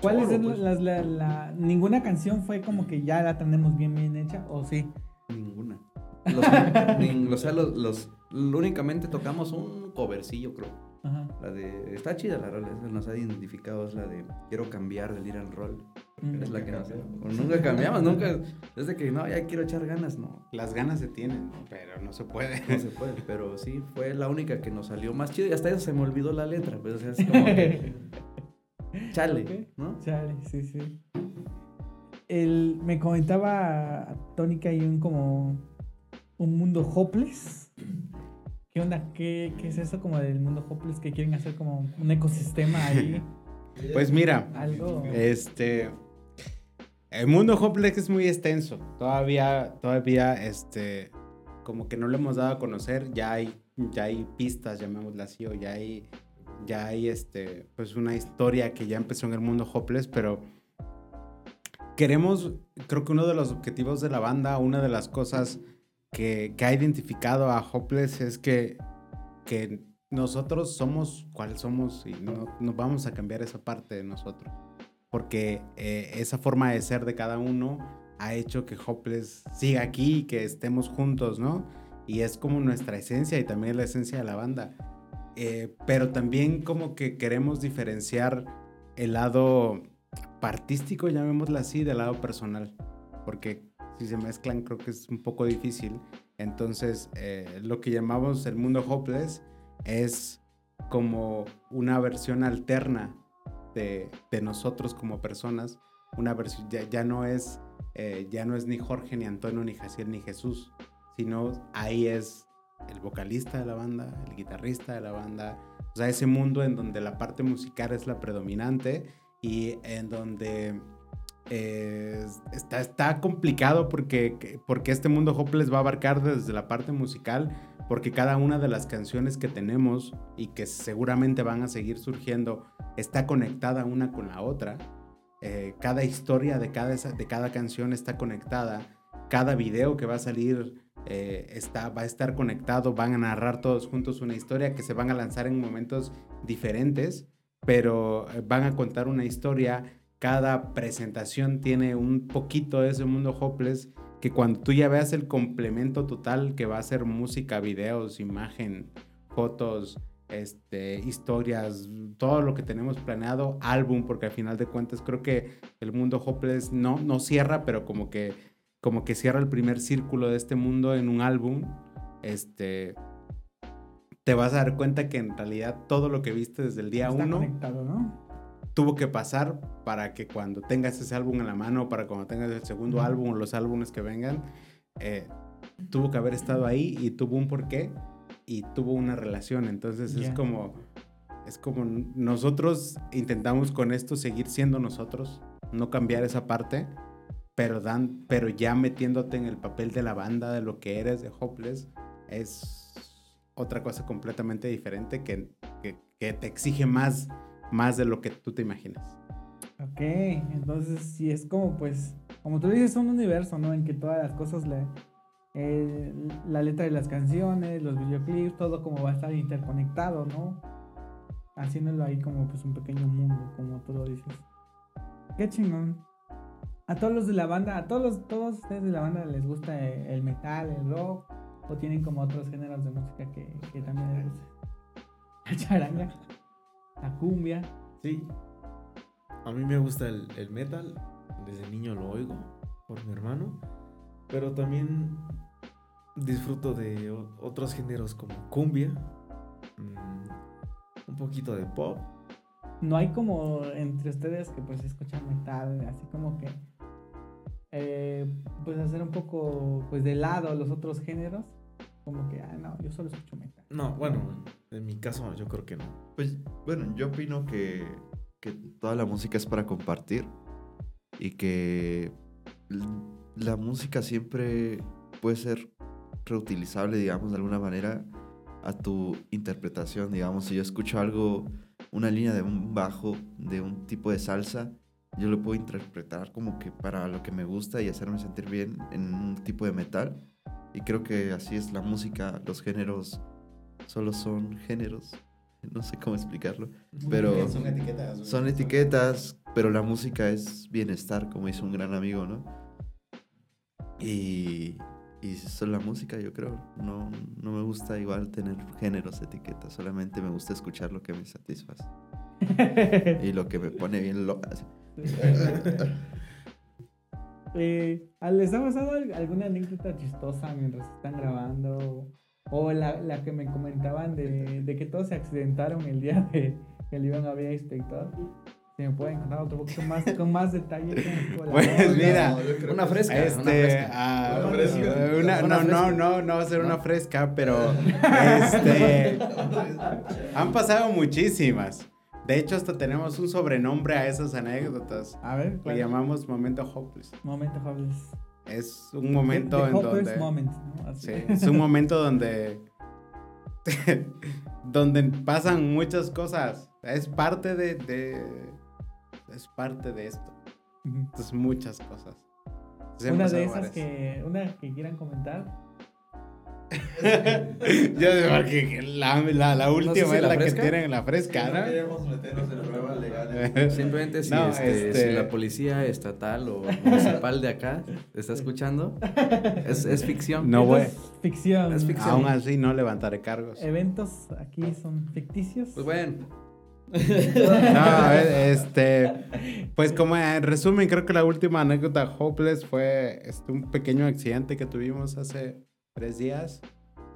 Speaker 1: ¿Cuál es
Speaker 5: chorro,
Speaker 1: el-
Speaker 5: pues.
Speaker 1: las- la, la- ninguna canción fue como que ya la tenemos bien bien hecha o sí?
Speaker 5: Ninguna. Los, nin- o sea, los, los- únicamente tocamos un covercillo, creo.
Speaker 1: Ajá.
Speaker 5: La de. Está chida la rola, esa nos ha identificado. Es la de Quiero cambiar del ir al rol.
Speaker 1: Mm.
Speaker 5: Es la que nos. Nunca cambiamos, nunca. Desde que no, ya quiero echar ganas, no.
Speaker 2: Las ganas se tienen, pero no se puede.
Speaker 5: No se puede, pero sí, fue la única que nos salió más chida. Y hasta eso se me olvidó la letra, pues, o sea, es como que. Chale. ¿no?
Speaker 1: Chale, sí, sí. El, me comentaba Tony que hay un como un mundo hopeless. ¿Qué onda? ¿Qué, qué es eso como del mundo hopeless que quieren hacer como un ecosistema ahí?
Speaker 2: Pues mira,
Speaker 1: Algo.
Speaker 2: este... El mundo Hoplex es muy extenso. Todavía, todavía, este... Como que no lo hemos dado a conocer. Ya hay, ya hay pistas, llamémosla así, o ya hay... Ya hay, este... Pues una historia que ya empezó en el mundo Hopeless, pero... Queremos... Creo que uno de los objetivos de la banda, una de las cosas que, ha identificado a Hopeless es que, que nosotros somos cuál somos y no, no vamos a cambiar esa parte de nosotros. Porque eh, esa forma de ser de cada uno ha hecho que Hopeless siga aquí y que estemos juntos, ¿no? Y es como nuestra esencia y también la esencia de la banda. Eh, pero también como que queremos diferenciar el lado artístico, llamémoslo así, del lado personal. Porque si se mezclan creo que es un poco difícil. Entonces, eh, lo que llamamos el mundo hopeless es como una versión alterna de, de nosotros como personas, una versión, ya, ya no es, eh, ya no es ni Jorge, ni Antonio, ni Jaciel, ni Jesús, sino ahí es el vocalista de la banda, el guitarrista de la banda, o sea, ese mundo en donde la parte musical es la predominante y en donde eh, está, está complicado porque, porque este mundo Hopeless va a abarcar desde la parte musical, porque cada una de las canciones que tenemos y que seguramente van a seguir surgiendo está conectada una con la otra. Eh, cada historia de cada, de cada canción está conectada. Cada video que va a salir eh, está, va a estar conectado. Van a narrar todos juntos una historia que se van a lanzar en momentos diferentes, pero eh, van a contar una historia. Cada presentación tiene un poquito de ese mundo hopeless que cuando tú ya veas el complemento total que va a ser música, videos, imagen, fotos, este, historias, todo lo que tenemos planeado, álbum, porque al final de cuentas creo que el mundo Hopeless no, no cierra, pero como que, como que cierra el primer círculo de este mundo en un álbum, este, te vas a dar cuenta que en realidad todo lo que viste desde el día
Speaker 1: Está
Speaker 2: uno
Speaker 1: conectado, ¿no?
Speaker 2: Tuvo que pasar para que cuando tengas ese álbum en la mano, para cuando tengas el segundo álbum o los álbumes que vengan, eh, tuvo que haber estado ahí y tuvo un porqué y tuvo una relación. Entonces es como, es como nosotros intentamos con esto seguir siendo nosotros, no cambiar esa parte, pero, dan, pero ya metiéndote en el papel de la banda, de lo que eres, de Hopeless, es otra cosa completamente diferente que, que, que te exige más, más de lo que tú te imaginas.
Speaker 1: Ok, entonces sí es como pues, como tú dices, un universo, ¿no? En que todas las cosas, eh, la letra de las canciones, los videoclips, todo como va a estar interconectado, ¿no? Haciéndolo ahí como pues un pequeño mundo, como tú lo dices. Qué chingón. A todos los de la banda, a todos los, todos ustedes de la banda les gusta eh, el metal, el rock, o tienen como otros géneros de música que, que también les gusta. La charanga, la cumbia.
Speaker 4: Sí. A mí me gusta el, el metal. Desde niño lo oigo por mi hermano. Pero también disfruto de otros géneros como cumbia. mm, un poquito de pop.
Speaker 1: no hay como entre ustedes que pues escuchan metal, así como que eh, pues hacer un poco pues de lado los otros géneros, como que, ah, no, yo solo escucho metal.
Speaker 4: No, bueno, en mi caso yo creo que no.
Speaker 3: Pues bueno, yo opino que, que toda la música es para compartir y que la música siempre puede ser reutilizable, digamos, de alguna manera a tu interpretación, digamos, si yo escucho algo, una línea de un bajo, de un tipo de salsa, yo lo puedo interpretar como que para lo que me gusta y hacerme sentir bien en un tipo de metal. Y creo que así es la música, los géneros solo son géneros, no sé cómo explicarlo. Pero
Speaker 2: Son etiquetas.
Speaker 3: son etiquetas, pero la música es bienestar, como dice un gran amigo, ¿no? Y, y eso es la música, yo creo. No, no me gusta igual tener géneros, etiquetas, solamente me gusta escuchar lo que me satisface y lo que me pone bien loca.
Speaker 1: Eh, ¿Les ha pasado al- alguna anécdota chistosa mientras están grabando? O la, la que me comentaban de, de que todos se accidentaron el día de que le iban a ver inspector. Si me pueden contar otro poquito más, con más detalle.
Speaker 2: Pues mira,
Speaker 5: Una fresca, una
Speaker 2: Este,
Speaker 5: fresca.
Speaker 2: ah,
Speaker 3: Una fresca.
Speaker 2: una-
Speaker 5: Una
Speaker 2: no, no, no, no va a ser una
Speaker 5: ¿No?
Speaker 2: fresca, pero este, han pasado muchísimas. De hecho, hasta tenemos un sobrenombre a esas anécdotas.
Speaker 1: A ver,
Speaker 2: Le
Speaker 1: ¿cuál?
Speaker 2: llamamos momento hopeless.
Speaker 1: Momento Hopeless.
Speaker 2: Es un momento
Speaker 1: The- the
Speaker 2: en donde
Speaker 1: moment, ¿no? Así.
Speaker 2: Sí, es un momento donde donde pasan muchas cosas. Es parte de, de- es parte de esto.
Speaker 1: Ujú.
Speaker 2: Entonces, muchas cosas. Entonces,
Speaker 1: Una de esas que, una que quieran comentar.
Speaker 2: Yo digo que la, la, la última
Speaker 5: sé si
Speaker 2: es
Speaker 5: la
Speaker 2: la que tienen en la fresca, ¿no?
Speaker 3: queremos meternos en pruebas legales.
Speaker 5: Simplemente si,
Speaker 2: No,
Speaker 5: este,
Speaker 2: este-
Speaker 5: si la policía estatal o municipal de acá está escuchando, es, es ficción.
Speaker 2: No, güey.
Speaker 1: es ficción.
Speaker 5: Es ficción.
Speaker 2: Aún así, no levantaré cargos.
Speaker 1: Eventos aquí son ficticios.
Speaker 5: Pues bueno,
Speaker 2: No, eh, este, pues como en resumen, creo que la última anécdota hopeless fue este, un pequeño accidente que tuvimos hace tres días,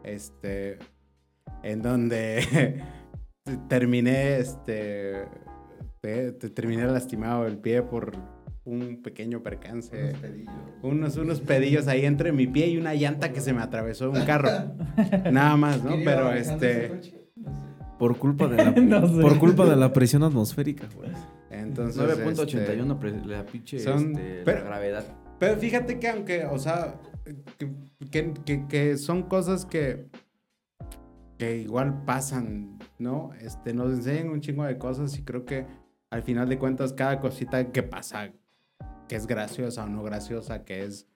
Speaker 2: este, en donde terminé, este, te, te terminé lastimado el pie por un pequeño percance. Unos, unos pedillos ahí entre mi pie y una llanta que se me atravesó un carro. Nada más, ¿no? Pero este...
Speaker 4: Por culpa de la,
Speaker 1: No sé.
Speaker 4: por culpa de la presión atmosférica, güey.
Speaker 2: Entonces...
Speaker 5: 9.81
Speaker 2: este,
Speaker 5: pre- la pinche
Speaker 2: son-
Speaker 5: este, la
Speaker 2: pero-
Speaker 5: gravedad.
Speaker 2: Pero fíjate que aunque, o sea, que, que- que- son cosas que, que igual pasan, ¿no? Este, nos enseñan un chingo de cosas y creo que al final de cuentas cada cosita que pasa, que es graciosa o no graciosa, que es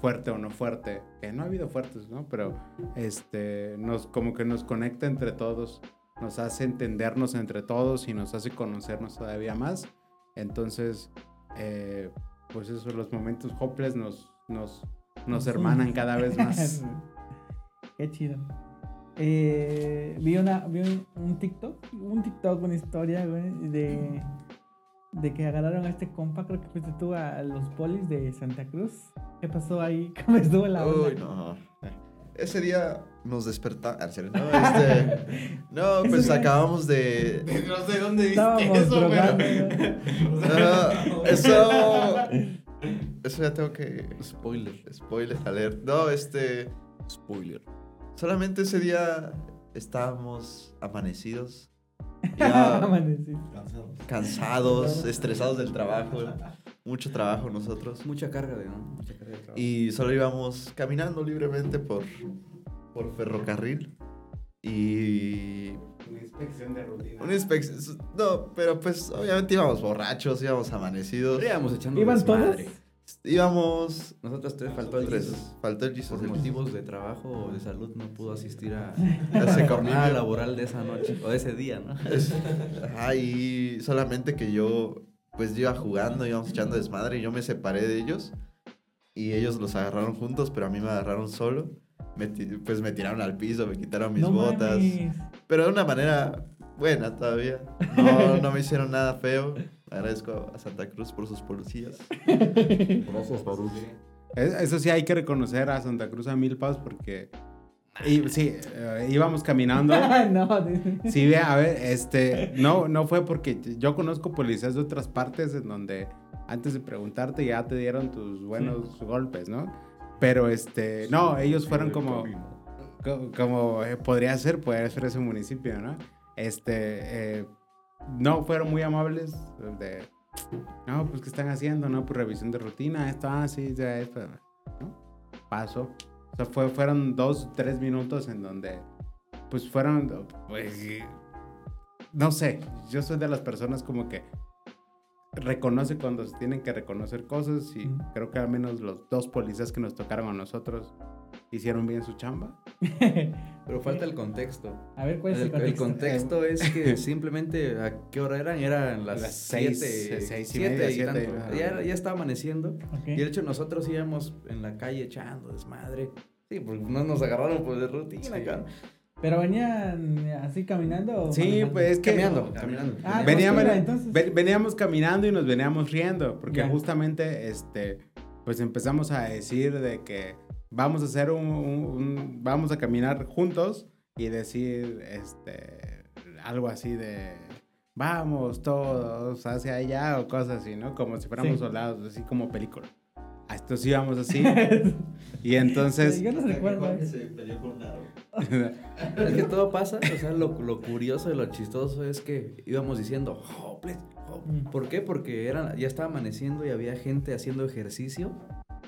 Speaker 2: fuerte o no fuerte, que no ha habido fuertes, ¿no? Pero este, nos, como que nos conecta entre todos, nos hace entendernos entre todos y nos hace conocernos todavía más. Entonces, eh, pues eso, los momentos hopeless nos, nos, nos hermanan cada vez más.
Speaker 1: Qué chido. Eh, vi una, vi un, un TikTok, un TikTok, una historia, güey, de, de que agarraron a este compa, creo que fuiste tú a los polis de Santa Cruz. ¿Qué pasó ahí? ¿Cómo estuvo la onda?
Speaker 3: Uy, no. Ese día nos despertamos. serio, No, este, no, pues acabamos de.
Speaker 2: No sé dónde
Speaker 1: Estábamos drogando. güey.
Speaker 3: No, eso. Eso ya tengo que.
Speaker 5: Spoiler.
Speaker 3: Spoiler alert. No, este.
Speaker 5: Spoiler.
Speaker 3: Solamente ese día estábamos amanecidos. Ya
Speaker 1: Amanecí.
Speaker 3: cansados, estresados del trabajo. Mucho trabajo nosotros.
Speaker 5: Mucha carga de, ¿no? Mucha carga de trabajo.
Speaker 3: Y solo íbamos caminando libremente por, por ferrocarril. Y.
Speaker 2: Una inspección de rutina.
Speaker 3: Una inspección. No, pero pues obviamente íbamos borrachos, íbamos amanecidos.
Speaker 5: Íbamos echando
Speaker 1: ¿Iban todos?
Speaker 5: desmadre.
Speaker 3: Íbamos.
Speaker 5: Nosotros tres faltó el
Speaker 3: Tres.
Speaker 5: Jesus.
Speaker 3: Faltó el Jesus.
Speaker 5: Por motivos de trabajo o de salud no pudo asistir a
Speaker 3: Ese
Speaker 5: la jornada laboral de esa noche o de ese día, ¿no?
Speaker 3: Es- Ajá, y solamente que yo, pues yo iba jugando, íbamos echando desmadre y yo me separé de ellos. Y ellos los agarraron juntos, pero a mí me agarraron solo. Me pues me tiraron al piso, me quitaron mis
Speaker 1: No
Speaker 3: botas.
Speaker 1: mames.
Speaker 3: Pero de una manera buena todavía. No, no me hicieron nada feo. Agradezco a Santa Cruz por sus policías.
Speaker 5: Gracias, Baruch.
Speaker 2: Es- Eso sí, hay que reconocer a Santa Cruz a Milpas porque. Y, sí, eh, íbamos caminando.
Speaker 1: no.
Speaker 2: Sí, ve, a ver, este, no, no fue porque yo conozco policías de otras partes en donde antes de preguntarte ya te dieron tus buenos golpes, ¿no? Pero este, no, ellos fueron como, co- como eh, podría ser, podría ser ese municipio, ¿no? Este, eh, no, fueron muy amables de, no, pues, ¿qué están haciendo? No, pues, revisión de rutina, esto, ah, sí, ya, esto, ¿no? Paso. O sea, fue, fueron dos, tres minutos en donde, pues, fueron, pues, no sé, yo soy de las personas como que reconoce cuando se tienen que reconocer cosas y
Speaker 1: Mm.
Speaker 2: creo que al menos los dos policías que nos tocaron a nosotros hicieron bien su chamba.
Speaker 5: Pero falta el contexto.
Speaker 1: A ver, ¿cuál es
Speaker 5: El,
Speaker 1: el
Speaker 5: el
Speaker 1: contexto?
Speaker 5: contexto es que simplemente a qué hora eran, eran las,
Speaker 2: Las seis,
Speaker 5: siete,
Speaker 2: seis y
Speaker 5: siete
Speaker 2: media,
Speaker 5: y
Speaker 2: siete,
Speaker 5: tanto. Ya, ya estaba amaneciendo.
Speaker 1: Ok.
Speaker 5: Y de hecho nosotros íbamos en la calle echando desmadre. Sí, pues no nos agarraron pues de rutina,
Speaker 2: Sí.
Speaker 5: cabrón.
Speaker 1: ¿Pero venían así caminando? o
Speaker 2: Sí,
Speaker 1: manejando?
Speaker 2: pues es que
Speaker 5: Caminando, caminando.
Speaker 1: Ah,
Speaker 2: veníamos,
Speaker 1: pues, entonces.
Speaker 2: ve- veníamos caminando y nos veníamos riendo, porque
Speaker 1: Ya.
Speaker 2: justamente, este, pues empezamos a decir de que vamos a hacer un, un- un- vamos a caminar juntos y decir, este, algo así de, vamos todos hacia allá o cosas así, ¿no? Como si fuéramos
Speaker 1: Sí.
Speaker 2: soldados, así como película. A esto sí íbamos así. y entonces...
Speaker 1: Yo no recuerdo.
Speaker 5: Es que todo pasa, o sea, lo, lo curioso y lo chistoso es que íbamos diciendo, "Hopeless, hop".
Speaker 1: Mm.
Speaker 5: ¿por qué? Porque era, ya estaba amaneciendo y había gente haciendo ejercicio,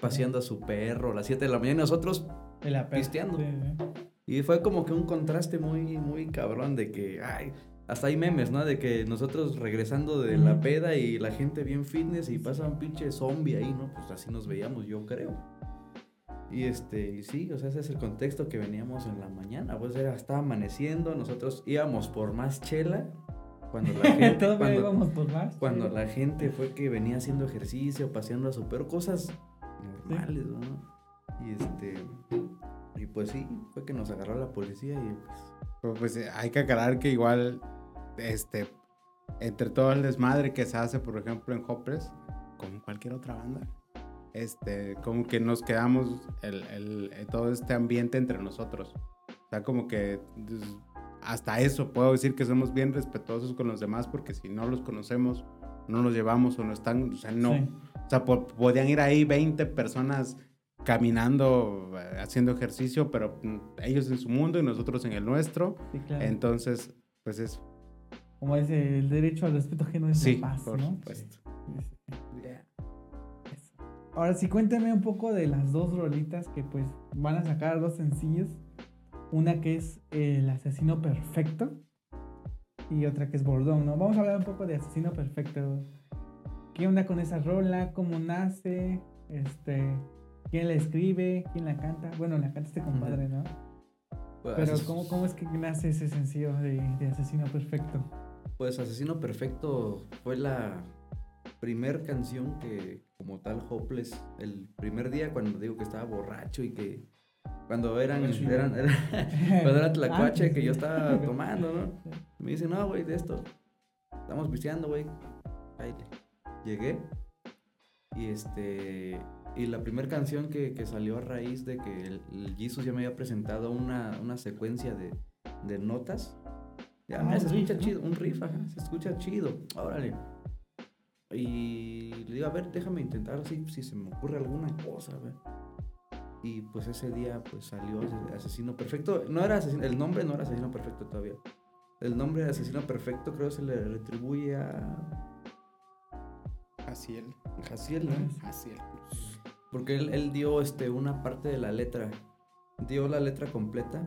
Speaker 5: paseando a su perro a las 7 de la mañana y nosotros,
Speaker 1: la
Speaker 5: Pisteando.
Speaker 1: Sí, sí.
Speaker 5: y fue como que un contraste muy, muy cabrón de que, ay, hasta hay memes, ¿no? De que nosotros regresando de la peda y la gente bien fitness y pasa un pinche zombie ahí, ¿no? Pues así nos veíamos, yo creo. Y este, y sí, o sea, ese es el contexto que veníamos en la mañana. Pues era, estaba amaneciendo, nosotros íbamos por más chela. Cuando la gente. Cuando,
Speaker 1: íbamos por más.
Speaker 5: cuando
Speaker 1: sí.
Speaker 5: la gente fue que venía haciendo ejercicio, paseando a su perro, cosas normales, ¿no? Y este. Y pues sí, fue que nos agarró la policía y pues.
Speaker 2: Pero, Pues eh, hay que aclarar que igual, este, entre todo el desmadre que se hace, por ejemplo, en Hopeless, como cualquier otra banda, este, como que nos quedamos el, el- eh, todo este ambiente entre nosotros. O sea, como que pues, hasta eso puedo decir que somos bien respetuosos con los demás porque si no los conocemos, no los llevamos o no están, o sea, no.
Speaker 1: Sí.
Speaker 2: O sea, po- podían ir ahí 20 personas caminando, eh, haciendo ejercicio, pero mm, ellos en su mundo y nosotros en el nuestro.
Speaker 1: Sí, claro.
Speaker 2: Entonces, pues eso.
Speaker 1: Como es el derecho al respeto ajeno es
Speaker 2: Sí,
Speaker 1: la paz,
Speaker 2: por
Speaker 1: ¿no?
Speaker 2: supuesto.
Speaker 1: Sí. Ahora sí, cuéntame un poco de las dos rolitas que pues van a sacar dos sencillos. Una que es El Asesino Perfecto y otra que es Bordón, ¿no? Vamos a hablar un poco de Asesino Perfecto. ¿Qué onda con esa rola? ¿Cómo nace? Este, ¿Quién la escribe? ¿Quién la canta? Bueno, la canta este compadre, ¿no?
Speaker 5: Pues,
Speaker 1: Pero ¿cómo, cómo es que nace ese sencillo de, de Asesino Perfecto?
Speaker 5: Pues Asesino Perfecto fue la primer canción que, como tal, Hopeless, el primer día cuando digo que estaba borracho y que cuando eran, eran, eran- cuando era tlacuache
Speaker 1: Antes,
Speaker 5: que yo estaba tomando, ¿no? Me dice, no, güey, de esto, estamos pisteando, güey, cállate. Llegué y este, y la primera canción que, que salió a raíz de que el, el Jesus ya me había presentado una, una secuencia de, de notas. Ya,
Speaker 1: Ah,
Speaker 5: mira, se
Speaker 1: riff,
Speaker 5: escucha
Speaker 1: ¿no?
Speaker 5: chido, un riff, ajá, se escucha chido, órale. Y le digo, a ver, déjame intentar así, si se me ocurre alguna cosa, a ver. Y pues ese día pues salió Ase- Asesino Perfecto. No era asesino, el nombre no era Asesino Perfecto todavía. El nombre de Asesino Perfecto creo se le retribuye a
Speaker 2: Jaciel.
Speaker 5: Jaciel, ¿no?
Speaker 2: Jaciel.
Speaker 5: Porque él, él dio este, una parte de la letra. Dio la letra completa.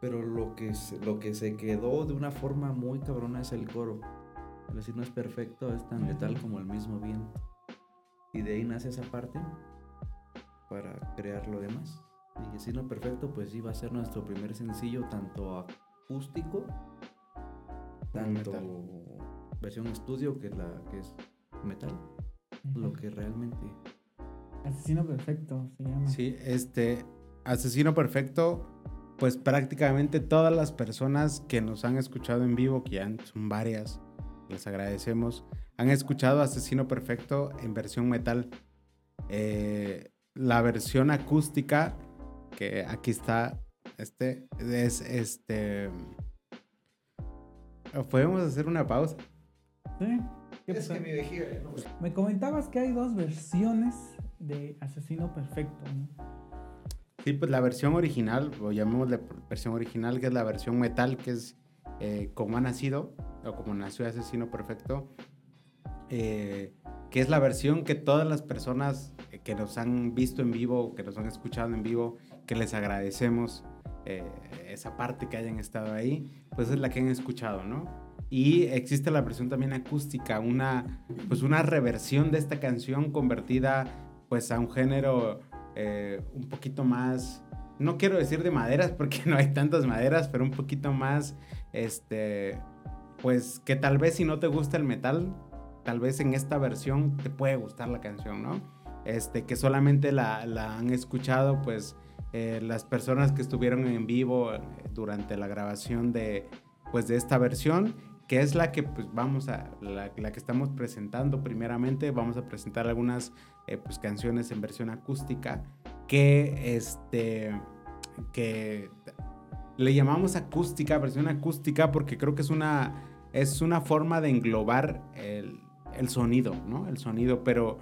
Speaker 5: Pero lo que, se, lo que se quedó de una forma muy cabrona es el coro. Es decir, no es perfecto, es tan letal como el mismo viento. Y de ahí nace esa parte para crear lo demás. Y así no perfecto, pues iba a ser nuestro primer sencillo, tanto acústico, tanto versión estudio, que, la, que es metal, lo que realmente
Speaker 1: Asesino Perfecto se llama.
Speaker 2: Sí, este Asesino Perfecto, pues prácticamente todas las personas que nos han escuchado en vivo, que ya son varias, les agradecemos, han escuchado Asesino Perfecto en versión metal. Eh, la versión acústica, que aquí está, este, es este... ¿Podemos hacer una pausa?
Speaker 1: ¿Sí? ¿Qué pasó? Me comentabas que hay dos versiones de Asesino Perfecto, ¿no?
Speaker 2: Sí, pues la versión original, o llamémosle versión original, que es la versión metal, que es eh, como ha nacido, o como nació Asesino Perfecto, eh, que es la versión que todas las personas que nos han visto en vivo, que nos han escuchado en vivo, que les agradecemos eh, esa parte que hayan estado ahí, pues es la que han escuchado, ¿no? Y existe la versión también acústica, una, pues una reversión de esta canción convertida pues a un género eh, un poquito más, no quiero decir de maderas porque no hay tantas maderas, pero un poquito más, este, pues que tal vez si no te gusta el metal, tal vez en esta versión te puede gustar la canción, ¿no? Este, que solamente la, han escuchado pues eh, las personas que estuvieron en vivo eh, durante la grabación de, pues, de esta versión que es la que pues vamos a la, que estamos presentando primeramente vamos a presentar algunas eh, pues canciones en versión acústica que este que le llamamos acústica versión acústica porque creo que es una es una forma de englobar el, el sonido no el sonido pero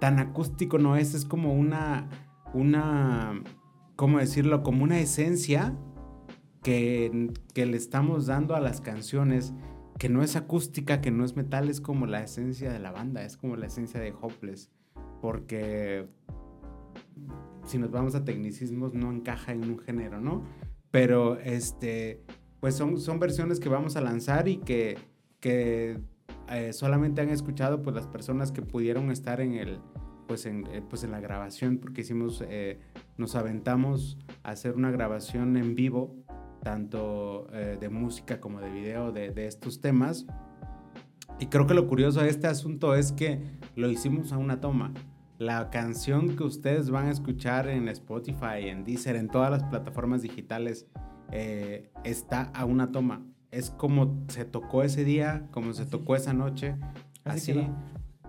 Speaker 2: tan acústico no es es como una una cómo decirlo como una esencia que, que le estamos dando a las canciones que no es acústica, que no es metal, es como la esencia de la banda, es como la esencia de Hopeless, porque si nos vamos a tecnicismos no encaja en un género, ¿no? Pero este, pues son, son versiones que vamos a lanzar y que, que eh, solamente han escuchado pues las personas que pudieron estar en el, pues en, eh, pues en la grabación, porque hicimos, eh, nos aventamos a hacer una grabación en vivo tanto eh, de música como de video de, de, estos temas. Y creo que lo curioso de este asunto es que lo hicimos a una toma. La canción que ustedes van a escuchar en Spotify, en Deezer, en todas las plataformas digitales, eh, está a una toma. Es como se tocó ese día, como se
Speaker 1: Así.
Speaker 2: tocó esa noche.
Speaker 1: Así
Speaker 2: Así.
Speaker 1: quedó.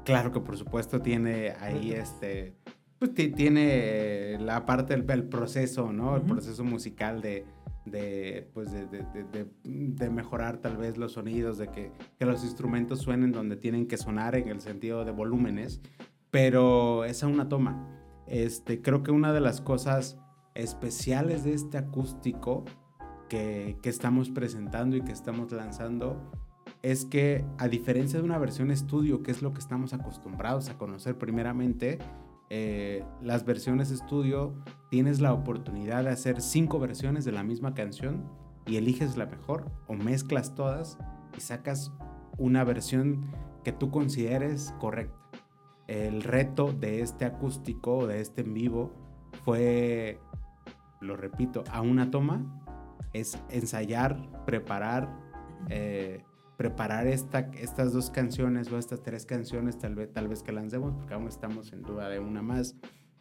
Speaker 2: Claro que por supuesto tiene ahí este... Pues ti- tiene la parte del el proceso, ¿no? El
Speaker 1: Ujú.
Speaker 2: proceso musical de, de, pues de, de, de, mejorar tal vez los sonidos, de que, que, los instrumentos suenen donde tienen que sonar en el sentido de volúmenes, pero es a una toma. Este, creo que una de las cosas especiales de este acústico que, que estamos presentando y que estamos lanzando es que a diferencia de una versión estudio, que es lo que estamos acostumbrados a conocer primeramente, eh, las versiones estudio tienes la oportunidad de hacer cinco versiones de la misma canción y eliges la mejor o mezclas todas y sacas una versión que tú consideres correcta. El reto de este acústico o de este en vivo fue, lo repito, a una toma, es ensayar, preparar, eh, preparar esta, estas dos canciones o estas tres canciones, tal vez, tal vez que lancemos, porque aún estamos en duda de una más,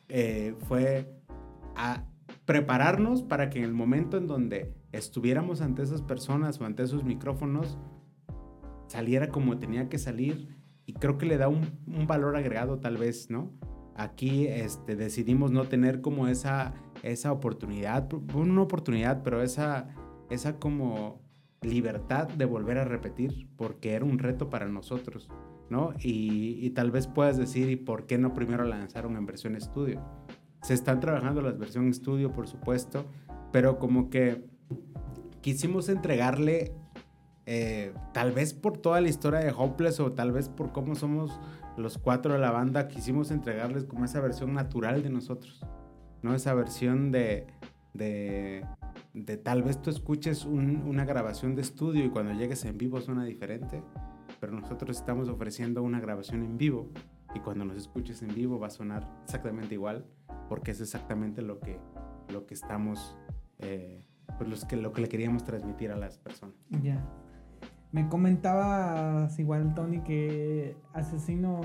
Speaker 2: eh, fue a prepararnos para que en el momento en donde estuviéramos ante esas personas o ante esos micrófonos, saliera como tenía que salir y creo que le da un, un valor agregado tal vez, ¿no? Aquí este, decidimos no tener como esa, esa oportunidad, una oportunidad, pero esa, esa como libertad de volver a repetir, porque era un reto para nosotros, ¿no? Y, tal vez puedas decir, ¿y por qué no primero lanzaron en versión estudio? Se están trabajando las versiones estudio, por supuesto, pero como que quisimos entregarle, eh, tal vez por toda la historia de Hopeless o tal vez por cómo somos los cuatro de la banda, quisimos entregarles como esa versión natural de nosotros, ¿no? Esa versión de, de de tal vez tú escuches una grabación de estudio y cuando llegues en vivo suena diferente, pero nosotros estamos ofreciendo una grabación en vivo y cuando nos escuches en vivo va a sonar exactamente igual porque es exactamente lo que, lo que estamos, eh, pues que, lo que le queríamos transmitir a las personas.
Speaker 1: Ya. Me comentabas igual, Tony, que asesino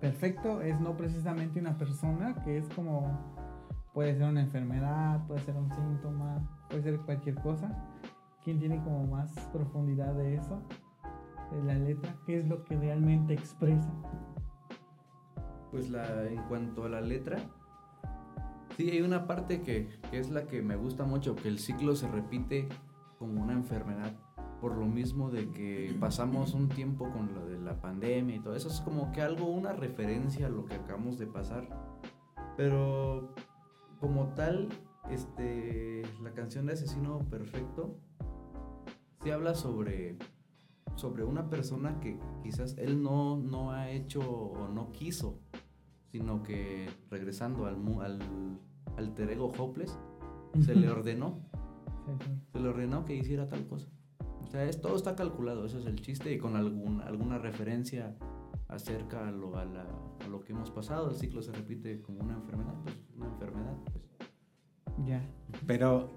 Speaker 1: perfecto es no precisamente una persona, que es como Puede ser una enfermedad, puede ser un síntoma, puede ser cualquier cosa. ¿Quién tiene como más profundidad de eso? De la letra, ¿qué es lo que realmente expresa?
Speaker 5: Pues la, en cuanto a la letra, sí hay una parte que, que es la que me gusta mucho, que el ciclo se repite como una enfermedad por lo mismo de que pasamos un tiempo con lo de la pandemia y todo eso es como que algo una referencia a lo que acabamos de pasar pero como tal, este, la canción de Asesino Perfecto se habla sobre, sobre una persona que quizás él no, no ha hecho o no quiso, sino que regresando al, al alter ego Hopeless, se le ordenó. Se le ordenó que hiciera tal cosa. O sea, es, todo está calculado, eso es el chiste, y con algún, alguna referencia acerca a lo, a, a lo que hemos pasado. El ciclo se repite como una enfermedad, pues una enfermedad. Pues.
Speaker 1: Ya.
Speaker 2: Pero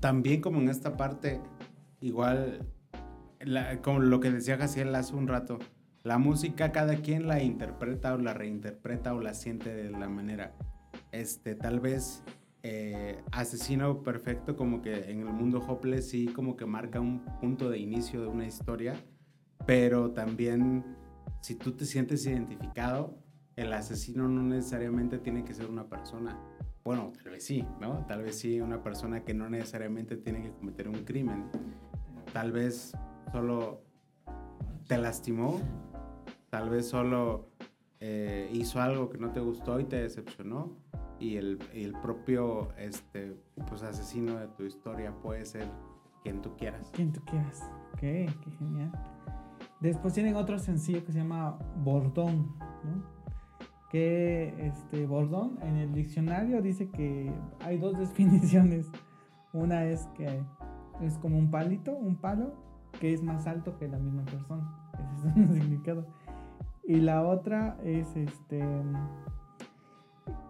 Speaker 2: también como en esta parte, igual, como lo que decía Jaciel hace un rato, la música cada quien la interpreta o la reinterpreta o la siente de la manera. Este, tal vez eh, Asesino Perfecto como que en el mundo Hopeless sí como que marca un punto de inicio de una historia, pero también si tú te sientes identificado, el asesino no necesariamente tiene que ser una persona. Bueno, tal vez sí, ¿no? Tal vez sí una persona que no necesariamente tiene que cometer un crimen. Tal vez solo te lastimó, tal vez solo eh, hizo algo que no te gustó y te decepcionó. Y el, el, propio este, pues, asesino de tu historia puede ser quien tú quieras.
Speaker 1: Quien tú quieras. Ok, qué genial. Después tienen otro sencillo que se llama Bordón, ¿no? que este Bordón en el diccionario dice que hay dos definiciones. Una es que es como un palito, un palo, que es más alto que la misma persona. Ese es un significado. Y la otra es este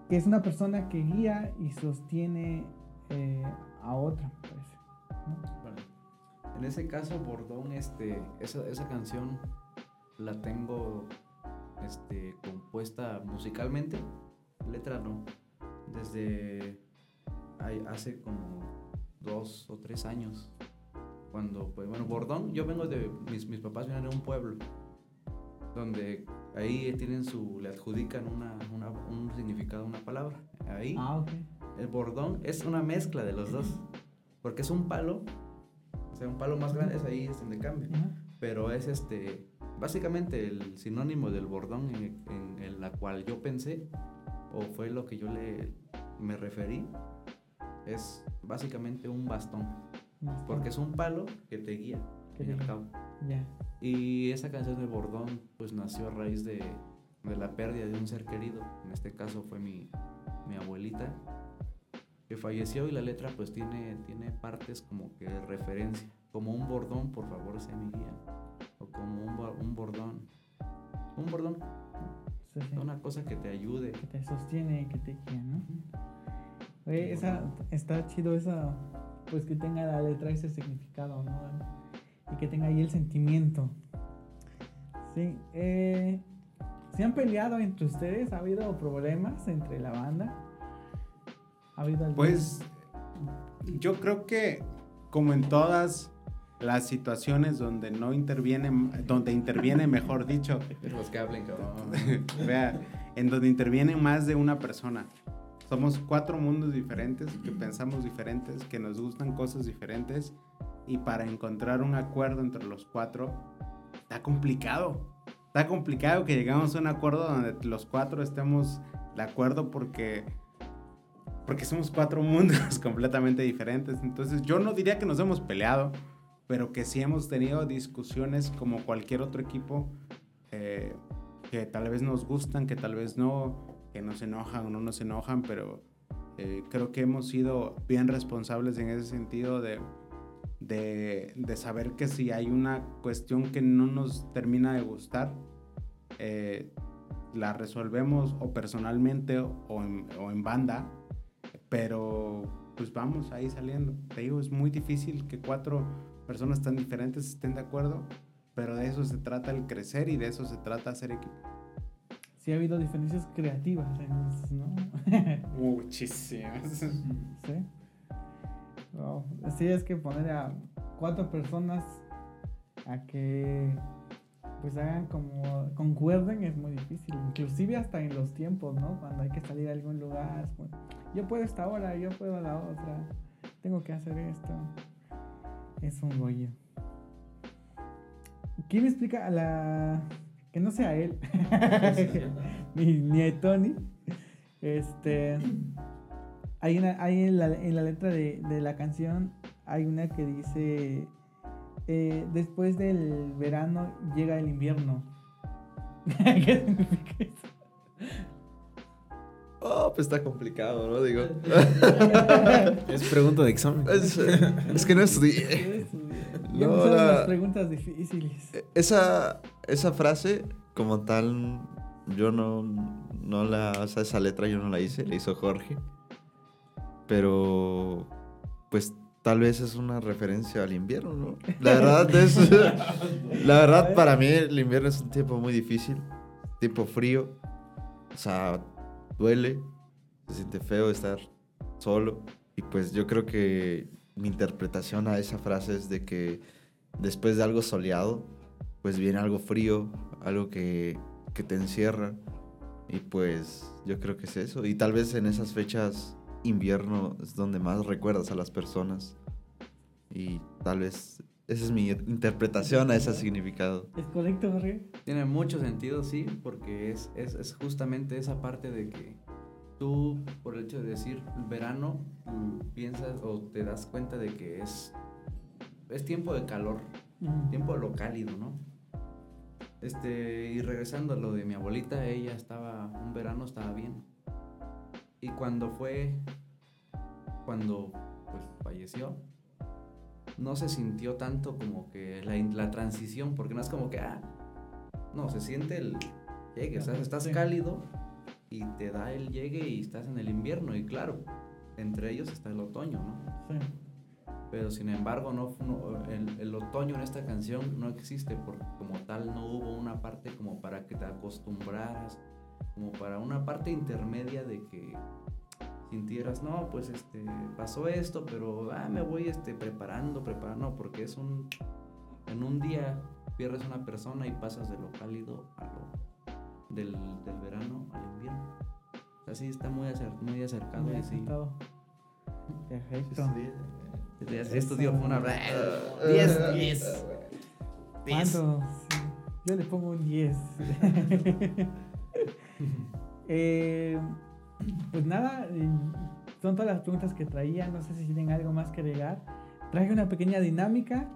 Speaker 1: que es una persona que guía y sostiene eh, a otra, parece.
Speaker 5: En ese caso, Bordón, este, esa, esa canción la tengo este, compuesta musicalmente, letra no, desde hace como dos o tres años. Cuando, pues, bueno, Bordón, yo vengo de, mis, mis papás vienen de un pueblo, donde ahí tienen su, le adjudican una, una, un significado, una palabra. Ahí,
Speaker 1: ah,
Speaker 5: el bordón es una mezcla de los dos. Porque es un palo, sea, un palo más grande es ahí es donde cambia.
Speaker 1: Ajá.
Speaker 5: Pero es este, básicamente el sinónimo del bordón en, en- en la cual yo pensé, o fue lo que yo le me referí, es básicamente un bastón.
Speaker 1: Bastón.
Speaker 5: Porque es un palo que te guía, al
Speaker 1: guía.
Speaker 5: cabo.
Speaker 1: Ya.
Speaker 5: Y esa canción de Bordón, pues nació a raíz de, de la pérdida de un ser querido. En este caso fue mi, mi abuelita, que falleció y la letra pues tiene, tiene partes como que de referencia. Como un bordón, por favor, sea mi guía. O como un, un bordón. Un bordón,
Speaker 1: Sí, sí.
Speaker 5: una cosa que te ayude.
Speaker 1: Que te sostiene y que te guía, ¿no? Oye, esa, está chido esa, pues que tenga la letra ese significado, ¿no? Y que tenga ahí el sentimiento. Sí, eh, ¿se han peleado entre ustedes? ¿Ha habido problemas entre la banda? ¿Ha habido algún-
Speaker 2: Pues yo creo que como en todas las situaciones donde no interviene, donde interviene, mejor dicho,
Speaker 5: Los que hablen, cabrón.
Speaker 2: vea, en donde interviene más de una persona. Somos cuatro mundos diferentes, que pensamos diferentes, que nos gustan cosas diferentes y para encontrar un acuerdo entre los cuatro está complicado. Está complicado que llegamos a un acuerdo donde los cuatro estemos de acuerdo porque porque somos cuatro mundos completamente diferentes. Entonces yo no diría que nos hemos peleado, pero que sí hemos tenido discusiones como cualquier otro equipo eh, que tal vez nos gustan, que tal vez no, que nos enojan o no nos enojan, pero eh, creo que hemos sido bien responsables en ese sentido de, de, de saber que si hay una cuestión que no nos termina de gustar, eh, la resolvemos o personalmente o en, o en banda, pero pues vamos ahí saliendo. Te digo, es muy difícil que cuatro personas tan diferentes estén de acuerdo, pero de eso se trata el crecer y de eso se trata hacer equipo.
Speaker 1: Sí ha habido diferencias creativas, ¿no?
Speaker 2: Muchísimas.
Speaker 1: Sí. Wow. Sí, es que poner a cuatro personas a que pues hagan como concuerden es muy difícil, inclusive hasta en los tiempos, ¿no? Cuando hay que salir a algún lugar, pues, yo puedo esta hora, yo puedo a la otra, tengo que hacer esto. Es un rollo. ¿Quién explica a la que no sea él? ni, ni a Tony. Este hay una, hay en la, en la letra de, de la canción hay una que dice eh, después del verano llega el invierno. ¿Qué significa eso?
Speaker 3: Oh, pues está complicado, ¿no? Digo.
Speaker 4: Es pregunta de examen.
Speaker 3: es, es que no estudié.
Speaker 1: Ya
Speaker 3: No, la-
Speaker 1: las preguntas difíciles.
Speaker 3: Esa, esa frase, como tal, yo no, no la. O sea, esa letra yo no la hice, la hizo Jorge. Pero, pues tal vez es una referencia al invierno, ¿no? La verdad es. la verdad, para mí, el invierno es un tiempo muy difícil. Tiempo frío. O sea, duele. Se siente feo estar solo. Y pues yo creo que mi interpretación a esa frase es de que después de algo soleado, pues viene algo frío, algo que, que te encierra. Y pues yo creo que es eso. Y tal vez en esas fechas invierno es donde más recuerdas a las personas. Y tal vez esa es mi interpretación a ese significado.
Speaker 1: ¿Es correcto, Jorge?
Speaker 5: Tiene mucho sentido, sí, porque es, es, es justamente esa parte de que tú, por el hecho de decir verano, piensas o te das cuenta de que es, es tiempo de calor,
Speaker 1: Mm.
Speaker 5: tiempo de lo cálido, ¿no? Este, y regresando a lo de mi abuelita, ella estaba, un verano estaba bien. Y cuando fue, cuando pues falleció, no se sintió tanto como que la, la transición, porque no es como que, ah, no, se siente el llegue, o sea, estás
Speaker 1: Sí.
Speaker 5: cálido y te da el llegue y estás en el invierno, y claro, entre ellos está el otoño, ¿no?
Speaker 1: Sí.
Speaker 5: Pero sin embargo, no, no- el, el otoño en esta canción no existe porque como tal no hubo una parte como para que te acostumbraras, como para una parte intermedia de que sintieras, no, pues este, pasó esto, pero ah, me voy este, preparando, preparando, porque es un, en un día pierdes una persona y pasas de lo cálido a lo, del, del verano al invierno. O sea, sí está muy, acer- muy acercado
Speaker 1: Muy
Speaker 5: y sí.
Speaker 1: acertado. Perfecto.
Speaker 5: Esto dio una... 10, 10.
Speaker 1: ¿Cuánto? Sí. Yo le pongo un 10. Eh, pues nada, eh, son todas las preguntas que traía. No sé si tienen algo más que agregar. Traje una pequeña dinámica.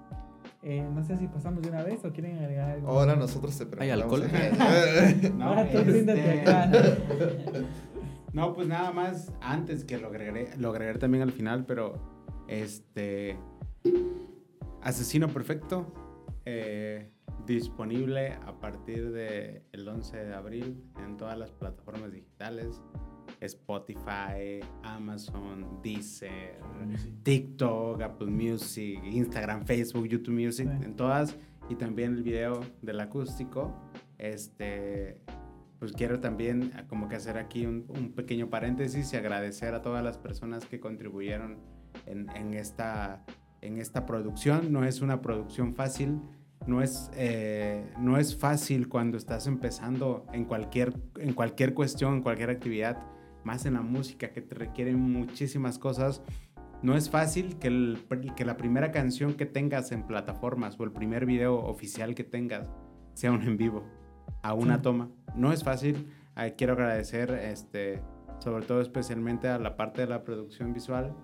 Speaker 1: Eh, no sé si pasamos de una vez o quieren agregar algo.
Speaker 3: Ahora nosotros te
Speaker 5: ¿Hay
Speaker 3: preguntamos.
Speaker 2: No,
Speaker 1: Ahora tú
Speaker 2: este,
Speaker 1: acá.
Speaker 2: No, pues nada más, antes que lo agregaré, lo agregaré también al final, pero este Asesino Perfecto eh, disponible a partir del 11 de abril en todas las plataformas digitales. Spotify, Amazon, Deezer, TikTok, Apple Music, Instagram, Facebook, YouTube Music,
Speaker 1: Sí.
Speaker 2: en todas. Y también el video del acústico. Este, pues quiero también ah, como que hacer aquí un, un pequeño paréntesis y agradecer a todas las personas que contribuyeron en, en esta, en esta producción. No es una producción fácil. No es, eh, no es fácil cuando estás empezando en cualquier, en cualquier cuestión, en cualquier actividad, más en la música que te requieren muchísimas cosas. No es fácil que, el- que la primera canción que tengas en plataformas o el primer video oficial que tengas sea un en vivo, a una
Speaker 1: Sí.
Speaker 2: toma. No es fácil. Eh, quiero agradecer, este, sobre todo especialmente a la parte de la producción visual,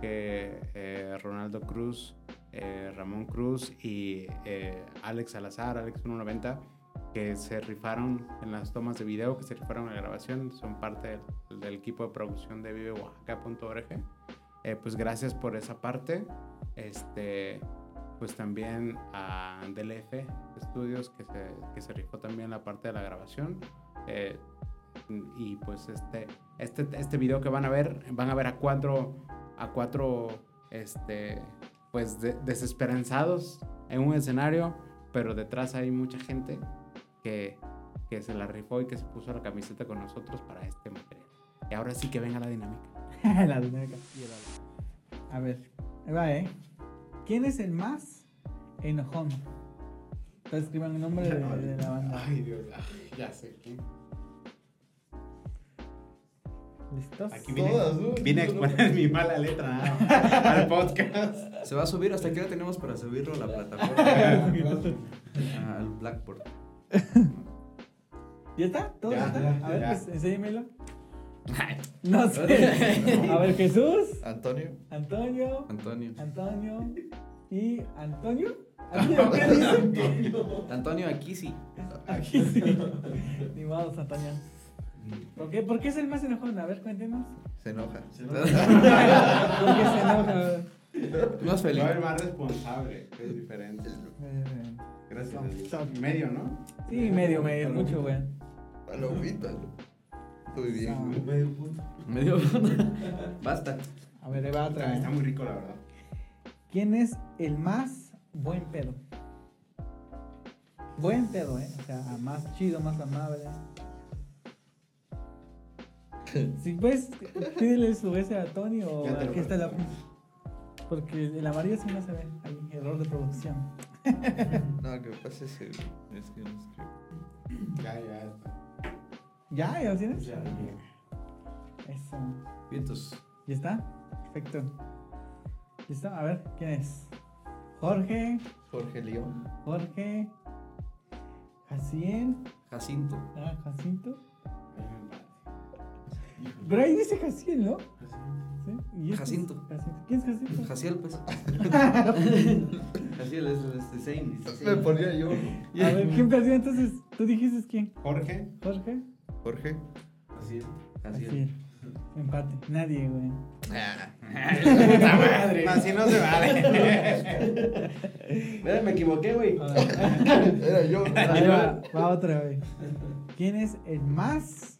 Speaker 2: que eh, Ronaldo Cruz, eh, Ramón Cruz y eh, Alex Salazar, Alex 190, que se rifaron en las tomas de video, que se rifaron en la grabación, son parte del, equipo de producción de viveoaxaca.org. Eh, pues gracias por esa parte. Este, pues también a DLF Studios, que se, que se rifó también la parte de la grabación. Eh, y pues este, este, este video que van a ver, van a ver a cuatro, a cuatro, este, pues de- desesperanzados en un escenario, pero detrás hay mucha gente que, que se la rifó y que se puso la camiseta con nosotros para este material. Y ahora sí que venga la dinámica.
Speaker 1: la dinámica. A ver, ahí va, ¿eh? ¿Quién es el más enojón? Entonces escriban el nombre de, de la banda.
Speaker 2: Dios, ya sé. Aquí vine,
Speaker 3: Todas, ¿no?
Speaker 2: vine a exponer mi mala letra al podcast.
Speaker 5: Se va a subir hasta que hora tenemos para subirlo a la plataforma. Al Blackboard.
Speaker 1: ¿Ya está? ¿Todo
Speaker 2: Ya,
Speaker 1: está?
Speaker 2: ya,
Speaker 1: a ver, pues enséñamelo. No sé. A ver, Jesús,
Speaker 3: Antonio.
Speaker 1: Antonio,
Speaker 5: Antonio.
Speaker 1: Antonio y Antonio. ¿Antonio qué dice?
Speaker 5: Antonio, aquí sí.
Speaker 1: Aquí sí. Ni modo, Antonio. ¿Por qué? ¿Por qué es el más enojón? A ver, cuéntenos.
Speaker 3: Se enoja.
Speaker 1: ¿Por qué se enoja? A ver.
Speaker 5: Más feliz.
Speaker 2: No, el más responsable, es diferente.
Speaker 1: Eh,
Speaker 2: Gracias. Medio, ¿no?
Speaker 1: Sí, medio, medio, mucho, güey.
Speaker 3: Palomita. Estoy bien.
Speaker 2: Medio punto.
Speaker 5: Medio. Basta.
Speaker 1: A ver, va otra
Speaker 2: Está
Speaker 1: vez.
Speaker 2: muy rico, la verdad.
Speaker 1: ¿Quién es el más buen pedo? Buen pedo, ¿eh? O sea, más chido, más amable. Si puedes, pídele su ese a Tony o
Speaker 2: Ya
Speaker 1: aquí está la. Porque el amarillo sí no se ve. Hay error de producción.
Speaker 3: No, lo que pasa es que es que no escribo.
Speaker 2: Ya, ya.
Speaker 1: ¿Ya? ¿Ya lo tienes?
Speaker 2: Ya.
Speaker 1: Eso.
Speaker 5: Vientos.
Speaker 1: ¿Ya está? Perfecto. ¿Listo? A ver, ¿quién es? Jorge,
Speaker 3: Jorge León.
Speaker 1: Jorge, Jaciel,
Speaker 5: Jacinto.
Speaker 1: ah, Jacinto. Pero ahí dice Jaciel, ¿no? ¿Sí? ¿Y este es
Speaker 5: Jacinto.
Speaker 1: Jacinto. ¿Quién es Jacinto?
Speaker 5: Jaciel, pues. Jaciel es este Zane.
Speaker 3: Me ponía yo.
Speaker 1: A ver, ¿quién perdió entonces? ¿Tú dijiste quién?
Speaker 2: Jorge.
Speaker 1: ¿Jorge?
Speaker 3: Jorge.
Speaker 5: Jaciel.
Speaker 1: Jaciel. Empate. Nadie, güey.
Speaker 2: Puta madre. Así no se vale.
Speaker 5: Me equivoqué, güey.
Speaker 3: Era yo.
Speaker 1: Ahí va, va otra vez. ¿Quién es el más?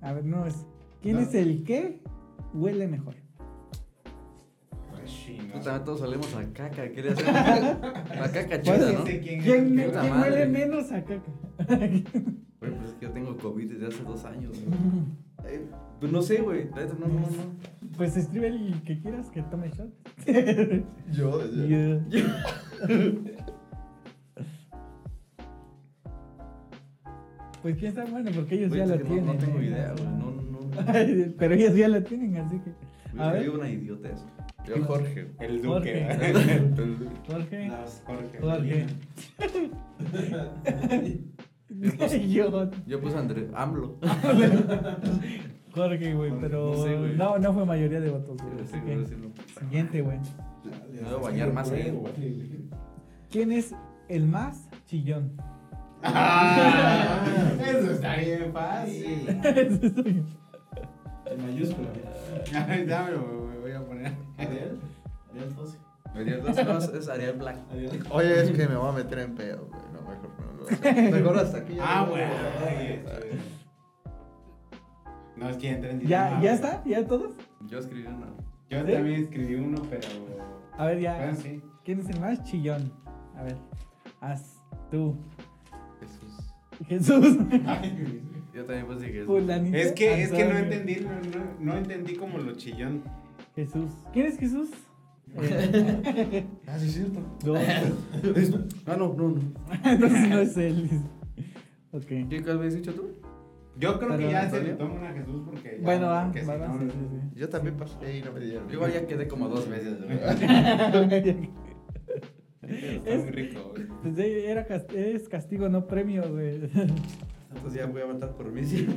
Speaker 1: A ver, no es. ¿Quién
Speaker 2: No.
Speaker 1: es el que huele mejor?
Speaker 5: Puta, todos solemos a caca. Quería hacer la caca chida,
Speaker 1: ¿Cuál
Speaker 5: ¿no?
Speaker 2: ¿Quién-
Speaker 1: ¿Quién, quién huele menos a caca?
Speaker 5: Güey, pues es que yo tengo COVID desde hace dos años, güey. Eh, Pues no sé, güey. No, no, no.
Speaker 1: Pues escribe el que quieras que tome shot.
Speaker 3: Yo. desde-
Speaker 1: Yeah. Pues quién sabe, bueno, porque ellos
Speaker 5: Güey,
Speaker 1: ya
Speaker 5: no-
Speaker 1: tienen.
Speaker 5: No tengo
Speaker 1: ¿eh?
Speaker 5: idea, güey. No, no.
Speaker 1: Pero ellos ya lo tienen, así que. A
Speaker 5: Me
Speaker 1: ver.
Speaker 5: una idiotez.
Speaker 3: Yo, Jorge.
Speaker 2: El
Speaker 1: Jorge.
Speaker 2: Duque.
Speaker 1: Jorge.
Speaker 2: Jorge.
Speaker 1: Jorge. Yo,
Speaker 5: Yo puse Andrés. AMLO.
Speaker 1: Jorge, güey, pero
Speaker 5: No sé, güey.
Speaker 1: no, no fue mayoría de votos, güey. que-
Speaker 5: sí
Speaker 1: Siguiente, güey.
Speaker 5: Me voy a bañar más ahí.
Speaker 1: ¿Quién es el más chillón?
Speaker 2: Ah, eso está bien fácil.
Speaker 1: Ese soy yo.
Speaker 6: En mayúscula.
Speaker 2: Ay, dámelo, me voy a poner.
Speaker 6: Ariel. Ariel Fosse.
Speaker 5: Ariel, no, no, es Ariel Black.
Speaker 6: Ariel.
Speaker 3: Oye, es que me voy a meter en pedo, güey. No, mejor no. Mejor hasta aquí.
Speaker 2: Ah, bueno. No, es que ya entré en
Speaker 1: ¿Ya, ¿Ya
Speaker 2: güey.
Speaker 1: está? ¿Ya todos?
Speaker 5: Yo escribí una.
Speaker 2: Yo
Speaker 1: ¿Sí?
Speaker 2: también escribí uno, pero.
Speaker 1: A ver, ya.
Speaker 2: Bueno, sí.
Speaker 1: ¿Quién es el más chillón? A ver. Haz tú.
Speaker 5: Jesús. Yo también puse Jesús.
Speaker 1: Fulanito,
Speaker 2: Es que, es que no
Speaker 1: Antonio.
Speaker 2: entendí, no, no, no entendí como lo chillón.
Speaker 1: Jesús. ¿Quién es Jesús? Eh,
Speaker 3: Ah, sí, es cierto.
Speaker 1: no,
Speaker 5: Ah, no, no, no.
Speaker 1: entonces no es él. Ok.
Speaker 5: ¿Qué habías dicho tú?
Speaker 2: Yo creo que
Speaker 1: Pero,
Speaker 2: ya se
Speaker 5: Antonio.
Speaker 2: le toma una a Jesús porque. ya-
Speaker 1: Bueno, va,
Speaker 2: porque si
Speaker 1: va, va,
Speaker 2: no,
Speaker 1: sí, sí, sí.
Speaker 3: Yo también pasé y no me dieron.
Speaker 5: Yo igual ya quedé como dos veces. güey.
Speaker 2: Está muy rico, güey.
Speaker 1: Pues, era es castigo, no premio, güey.
Speaker 5: Entonces ya voy a votar por mí. sí.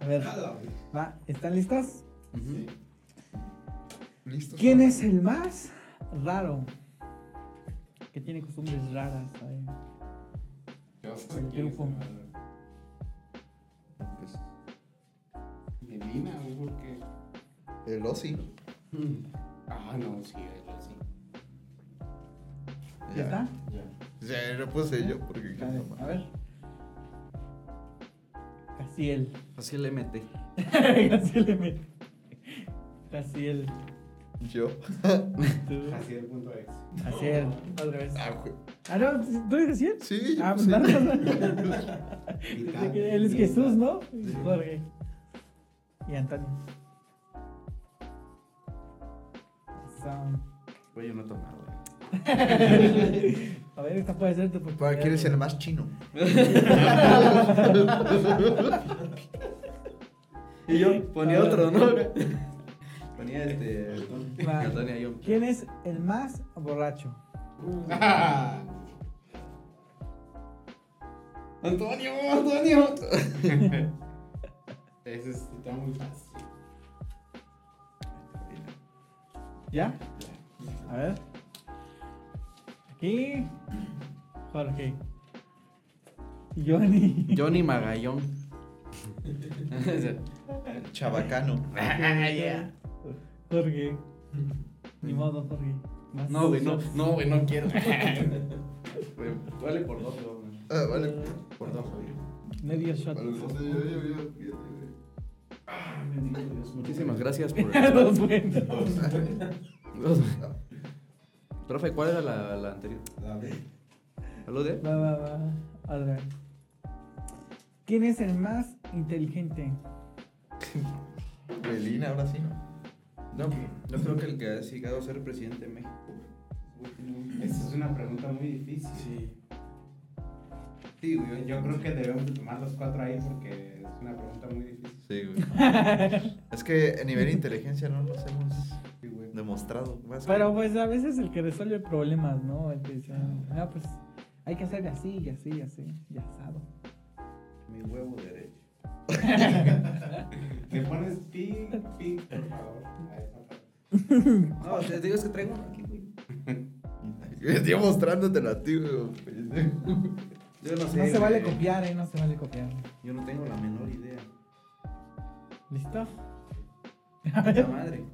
Speaker 1: A ver, va, ¿están listos?
Speaker 5: Ujú.
Speaker 3: ¿Listo?
Speaker 1: ¿Quién es el más raro? Que tiene costumbres raras. ahí.
Speaker 2: Yo soy
Speaker 1: El grupo.
Speaker 3: Pues,
Speaker 2: Medina, güey, porque.
Speaker 3: el Ozzy.
Speaker 2: Ah, no, sí, él sí.
Speaker 1: ¿Ya está?
Speaker 3: Ya, lo puse yo porque.
Speaker 1: A ver, a ver. Casiel.
Speaker 5: Así el MT.
Speaker 1: Casiel M. Casiel.
Speaker 3: Yo.
Speaker 1: Tú.
Speaker 2: Así el punto ex.
Speaker 1: Casiel. Otra vez.
Speaker 3: Ah, güey.
Speaker 1: Ah, no, ¿tú eres Casiel?
Speaker 3: Sí,
Speaker 1: Ah,
Speaker 3: pues sí.
Speaker 1: nada. Él es Jesús, ¿no? Y Jorge. Y Antonio. Son.
Speaker 5: Güey, yo no he tomado. güey.
Speaker 1: A ver, esta puede ser tu
Speaker 3: ¿Cuál
Speaker 1: oportunidad.
Speaker 3: quieres el más chino?
Speaker 5: Y yo ponía otro, ¿no? ponía este.
Speaker 1: Va.
Speaker 5: Antonio yo.
Speaker 1: ¿Quién es el más borracho?
Speaker 5: Antonio, Antonio.
Speaker 2: Ese es- está muy fácil.
Speaker 1: ¿Ya? A ver. Aquí. Jorge. Johnny.
Speaker 5: Johnny Magallón.
Speaker 3: Chabacano.
Speaker 1: Jorge. Ni modo, Jorge. Más-
Speaker 5: No, güey, no, no, güey, no quiero. Vale por dos, güey.
Speaker 3: Ah, vale.
Speaker 5: Por dos, güey.
Speaker 1: Medio shot.
Speaker 5: Muchísimas gracias por.
Speaker 1: Dos buenos.
Speaker 5: Dos. Profe, ¿cuál era la, la anterior? ¿Salude?
Speaker 1: Va, va, va. Otra vez. ¿Quién es el más inteligente?
Speaker 3: Belina, ahora sí, ¿no?
Speaker 5: No, yo creo que el que ha llegado a ser presidente de México.
Speaker 2: Esa es una pregunta muy difícil.
Speaker 5: Sí.
Speaker 2: Sí, güey, yo creo que debemos de tomar los cuatro ahí porque es una pregunta muy difícil.
Speaker 3: Sí, güey. es que a nivel de inteligencia no nos hemos
Speaker 2: Sí, güey.
Speaker 3: demostrado. Más
Speaker 1: Pero pues a veces el que resuelve problemas, ¿no? El que dice, ah, pues hay que hacer así y así y así, y asado.
Speaker 5: Mi huevo derecho.
Speaker 2: Le pones pi, pi, por favor. a esa parte.
Speaker 5: No, te digo es que traigo uno aquí, güey.
Speaker 3: Estoy mostrándotelo a ti, güey.
Speaker 5: Yo no
Speaker 1: se vale copiar, ¿eh? No se vale copiar.
Speaker 5: Yo no tengo la menor idea.
Speaker 1: ¿Listo?
Speaker 5: Puta madre.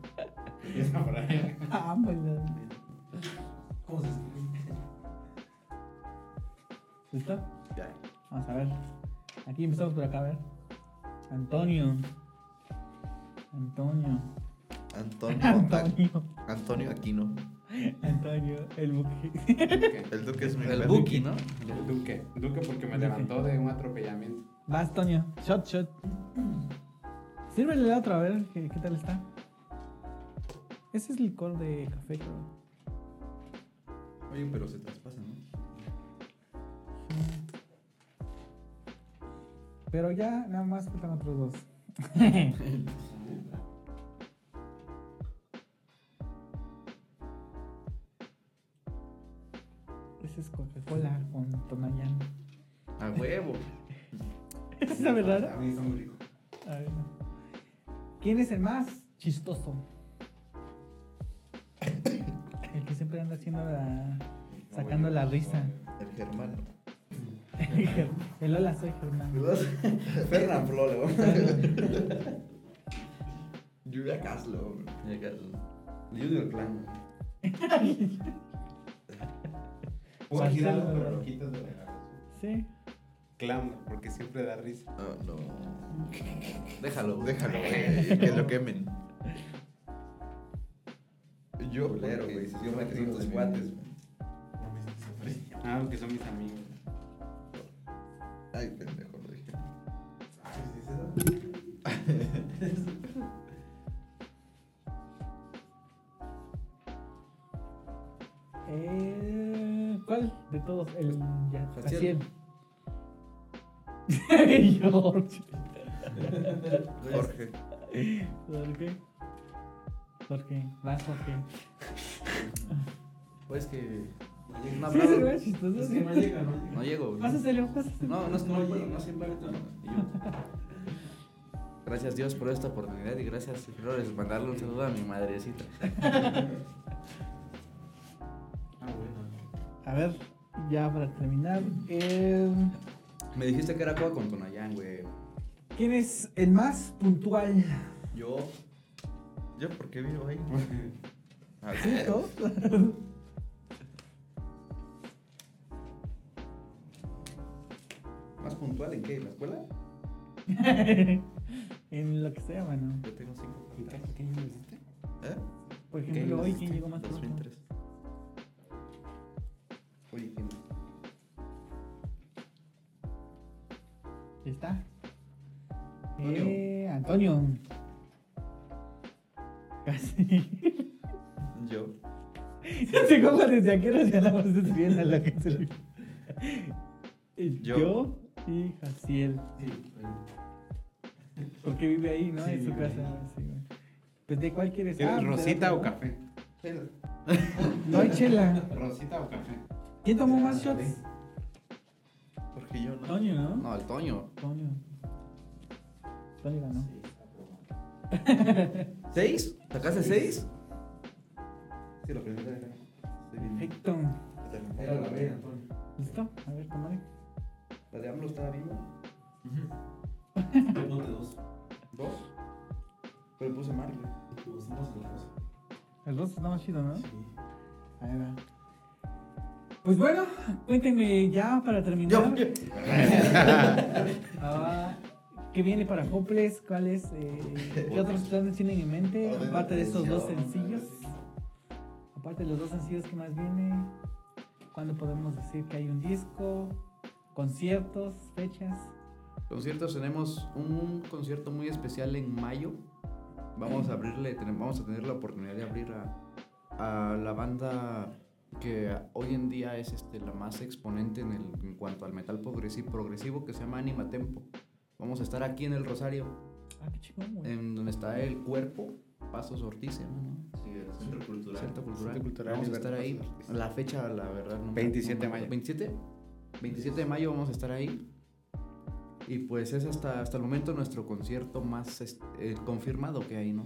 Speaker 2: Empieza por ahí.
Speaker 1: Ah.
Speaker 6: ¿Cómo se escribe?
Speaker 1: ¿Listo?
Speaker 5: Ya.
Speaker 1: Vamos a ver. Aquí empezamos por acá, a ver. Antonio. Antonio.
Speaker 3: Antonio.
Speaker 1: Antonio.
Speaker 3: Antonio Aquino.
Speaker 1: Antonio, el buque.
Speaker 2: Duque.
Speaker 3: El Duque es mi
Speaker 5: El. Buki, ¿no?
Speaker 2: El Duque. Duque porque me levantó de un atropellamiento.
Speaker 1: Vas, Toño. Shot, shot. Sírvele la otra, a ver qué, qué tal está. Ese es licor de café, creo.
Speaker 5: Oye, pero se traspasa, ¿no?
Speaker 1: Pero ya nada más faltan otros dos. Tonayán.
Speaker 5: A huevo.
Speaker 1: ¿Sabe raro?
Speaker 2: A mí está muy rico.
Speaker 1: A ver. ¿Quién es el más chistoso? El que siempre anda haciendo la. sacando la risa.
Speaker 3: El Germán.
Speaker 1: El hola, soy Germán.
Speaker 5: Fernan Flolo.
Speaker 3: Julia Caslo.
Speaker 5: Junior Clan.
Speaker 2: Girarlo,
Speaker 1: Marcelo,
Speaker 2: pero lo quitas de la
Speaker 1: Sí.
Speaker 2: Clam, porque siempre da risa.
Speaker 3: Ah, no.
Speaker 5: Déjalo.
Speaker 3: Déjalo, güey. Que lo quemen. Yo, porque
Speaker 5: güey. Si
Speaker 3: yo me
Speaker 5: me
Speaker 3: creo
Speaker 5: tus
Speaker 3: de
Speaker 5: cuates.
Speaker 2: Ah, porque son mis amigos.
Speaker 3: Ay, pendejo, lo dije.
Speaker 1: Eh, ¿Cuál de todos? El ya,
Speaker 5: Jaciel.
Speaker 1: Jaciel. George.
Speaker 3: Jorge.
Speaker 1: Jorge. Jorge. Vas, Jorge.
Speaker 5: Pues que. No,
Speaker 1: Sí,
Speaker 5: hablaba-
Speaker 1: se ve chistoso.
Speaker 6: Es que no llega, ¿no?
Speaker 5: no llego.
Speaker 1: Pásaselo, pásaselo.
Speaker 5: No, no es que no puedo, no siempre. No. Y yo. Gracias Dios por esta oportunidad y gracias Flores mandarle un saludo a mi madrecita.
Speaker 1: A ver, ya para terminar. eh,
Speaker 5: Me dijiste que era Coa con Tonayán, güey.
Speaker 1: ¿Quién es el más puntual?
Speaker 5: Yo.
Speaker 3: ¿Yo por qué vivo ahí? A
Speaker 1: ¿Sí?
Speaker 3: ver.
Speaker 5: ¿Más puntual en qué? ¿En la escuela?
Speaker 1: en lo que sea, bueno.
Speaker 5: Yo tengo cinco.
Speaker 2: ¿En qué, qué año naciste?
Speaker 3: ¿Eh?
Speaker 1: Por
Speaker 2: ¿Qué
Speaker 1: ejemplo, hoy? ¿quién llegó más pronto?
Speaker 3: 2003.
Speaker 1: Está.
Speaker 5: Antonio.
Speaker 1: Eh, Antonio. Casi.
Speaker 3: Yo.
Speaker 1: Se como desde aquí nos ganamos bien a la que se le- Eh,
Speaker 3: Yo.
Speaker 1: Yo y Jaciel.
Speaker 6: Sí,
Speaker 1: Porque vive ahí, ¿no?
Speaker 6: Sí,
Speaker 1: en su casa. sí. Pues de cuál quieres.
Speaker 2: ¿Quieres
Speaker 1: Ah, pues,
Speaker 2: ¿Rosita o café?
Speaker 1: No hay chela.
Speaker 2: ¿Rosita o café?
Speaker 1: ¿Quién tomó más shots?
Speaker 3: Porque yo no.
Speaker 1: Toño, ¿no?
Speaker 5: No, el Toño.
Speaker 1: Toño. Toño ganó.
Speaker 5: ¿Seis? ¿Sacaste seis? Sí, la primera era.
Speaker 1: Perfecto.
Speaker 6: Era la B, Antonio.
Speaker 1: ¿Listo? A ver, tomaré.
Speaker 5: ¿La de AMLO estaba viva?
Speaker 6: Yo ponte dos.
Speaker 5: ¿Dos? Pero puse mal, güey.
Speaker 6: Pusimos el rosa.
Speaker 1: El rosa está más chido, ¿no?
Speaker 6: Sí.
Speaker 1: Ahí va. Pues bueno, cuéntenme ya para terminar. Ah, ¿Qué viene para Hopeless? ¿Cuáles? eh, ¿Qué otros planes tienen en mente? Aparte de estos dos sencillos. Aparte de los dos sencillos, ¿qué más viene? ¿Cuándo podemos decir que hay un disco? ¿Conciertos? ¿Fechas?
Speaker 5: Conciertos, tenemos un concierto muy especial en mayo. Vamos a abrirle, vamos a tener la oportunidad de abrir a, a la banda que hoy en día es este, la más exponente en, el- en cuanto al metal progresivo, progresivo que se llama Anima Tempo. Vamos a estar aquí en el Rosario,
Speaker 1: Ah, qué chingón, güey.
Speaker 5: en donde está el cuerpo, Pasos Ortiz, se llama, ¿no?
Speaker 3: Sí, el centro cultural.
Speaker 5: Centro Cultural.
Speaker 2: Centro Cultural
Speaker 5: vamos a estar ahí. La fecha, la verdad, no me-
Speaker 2: 27 de
Speaker 5: no
Speaker 2: mayo.
Speaker 5: acuerdo. 27. 27 de mayo vamos a estar ahí. Y pues es hasta, hasta el momento nuestro concierto más este, eh, confirmado que hay, ¿no?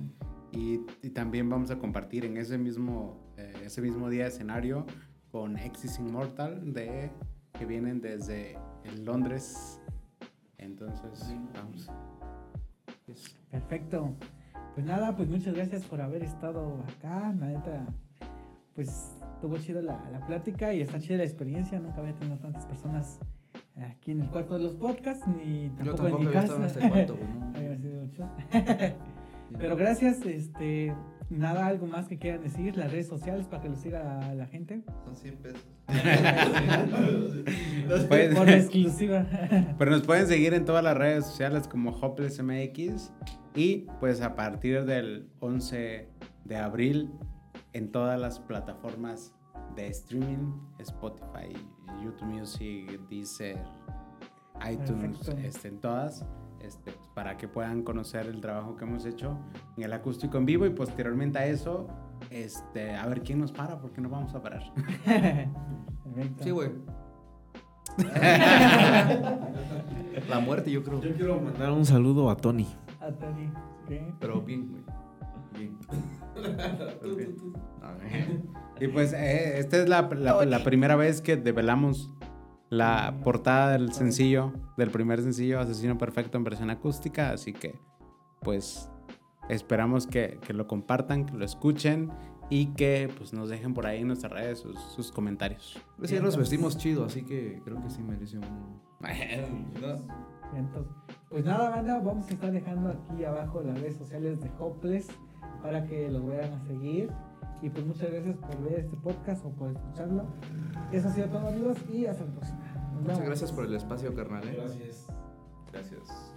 Speaker 2: Y, y también vamos a compartir en ese mismo, eh, ese mismo día escenario con Exis Immortal de, que vienen desde el Londres. Entonces, vamos. Es-
Speaker 1: Perfecto. Pues nada, pues muchas gracias por haber estado acá. La neta, pues estuvo chido la, la plática y está chida la experiencia. Nunca había tenido tantas personas aquí en el cuarto de los podcasts, ni
Speaker 5: Yo
Speaker 1: tampoco, en mi
Speaker 5: había
Speaker 1: casa.
Speaker 5: estado en este cuarto, ¿no?
Speaker 1: Pero gracias, este, nada, algo más que quieran decir, las redes sociales para que lo siga la gente.
Speaker 3: Son 100 pesos.
Speaker 2: Pueden-
Speaker 1: Por exclusiva.
Speaker 2: Pero nos pueden seguir en todas las redes sociales como Hopeless MX y pues a partir del 11 de abril en todas las plataformas de streaming, Spotify, YouTube Music, Deezer, iTunes, este, en todas, este, pues, para que puedan conocer el trabajo que hemos hecho en el acústico en vivo y posteriormente a eso, este, a ver quién nos para porque no vamos a parar.
Speaker 1: Perfecto.
Speaker 5: Sí, güey. La muerte, yo creo.
Speaker 4: Yo quiero mandar un saludo a Tony.
Speaker 1: A Tony. ¿Qué?
Speaker 5: Pero bien, güey. Bien. Ok. A ver.
Speaker 2: Y pues eh, esta es la, la- la primera vez que develamos la portada del sencillo, del primer sencillo, Asesino Perfecto en versión acústica, así que pues esperamos que, que lo compartan, que lo escuchen y que pues nos dejen por ahí en nuestras redes sus, sus comentarios.
Speaker 5: Pues ya nos vestimos chido, así que creo que sí merece un.
Speaker 1: Entonces, pues nada, banda, vamos a estar dejando aquí abajo las redes sociales de Hopeless para que los vayan a seguir. Y pues muchas gracias por ver este podcast o por escucharlo. Eso ha sido todo, amigos, y hasta la próxima. Nos
Speaker 5: Muchas
Speaker 1: vemos.
Speaker 5: gracias por el espacio, carnal. ¿eh?
Speaker 6: Gracias.
Speaker 5: Gracias.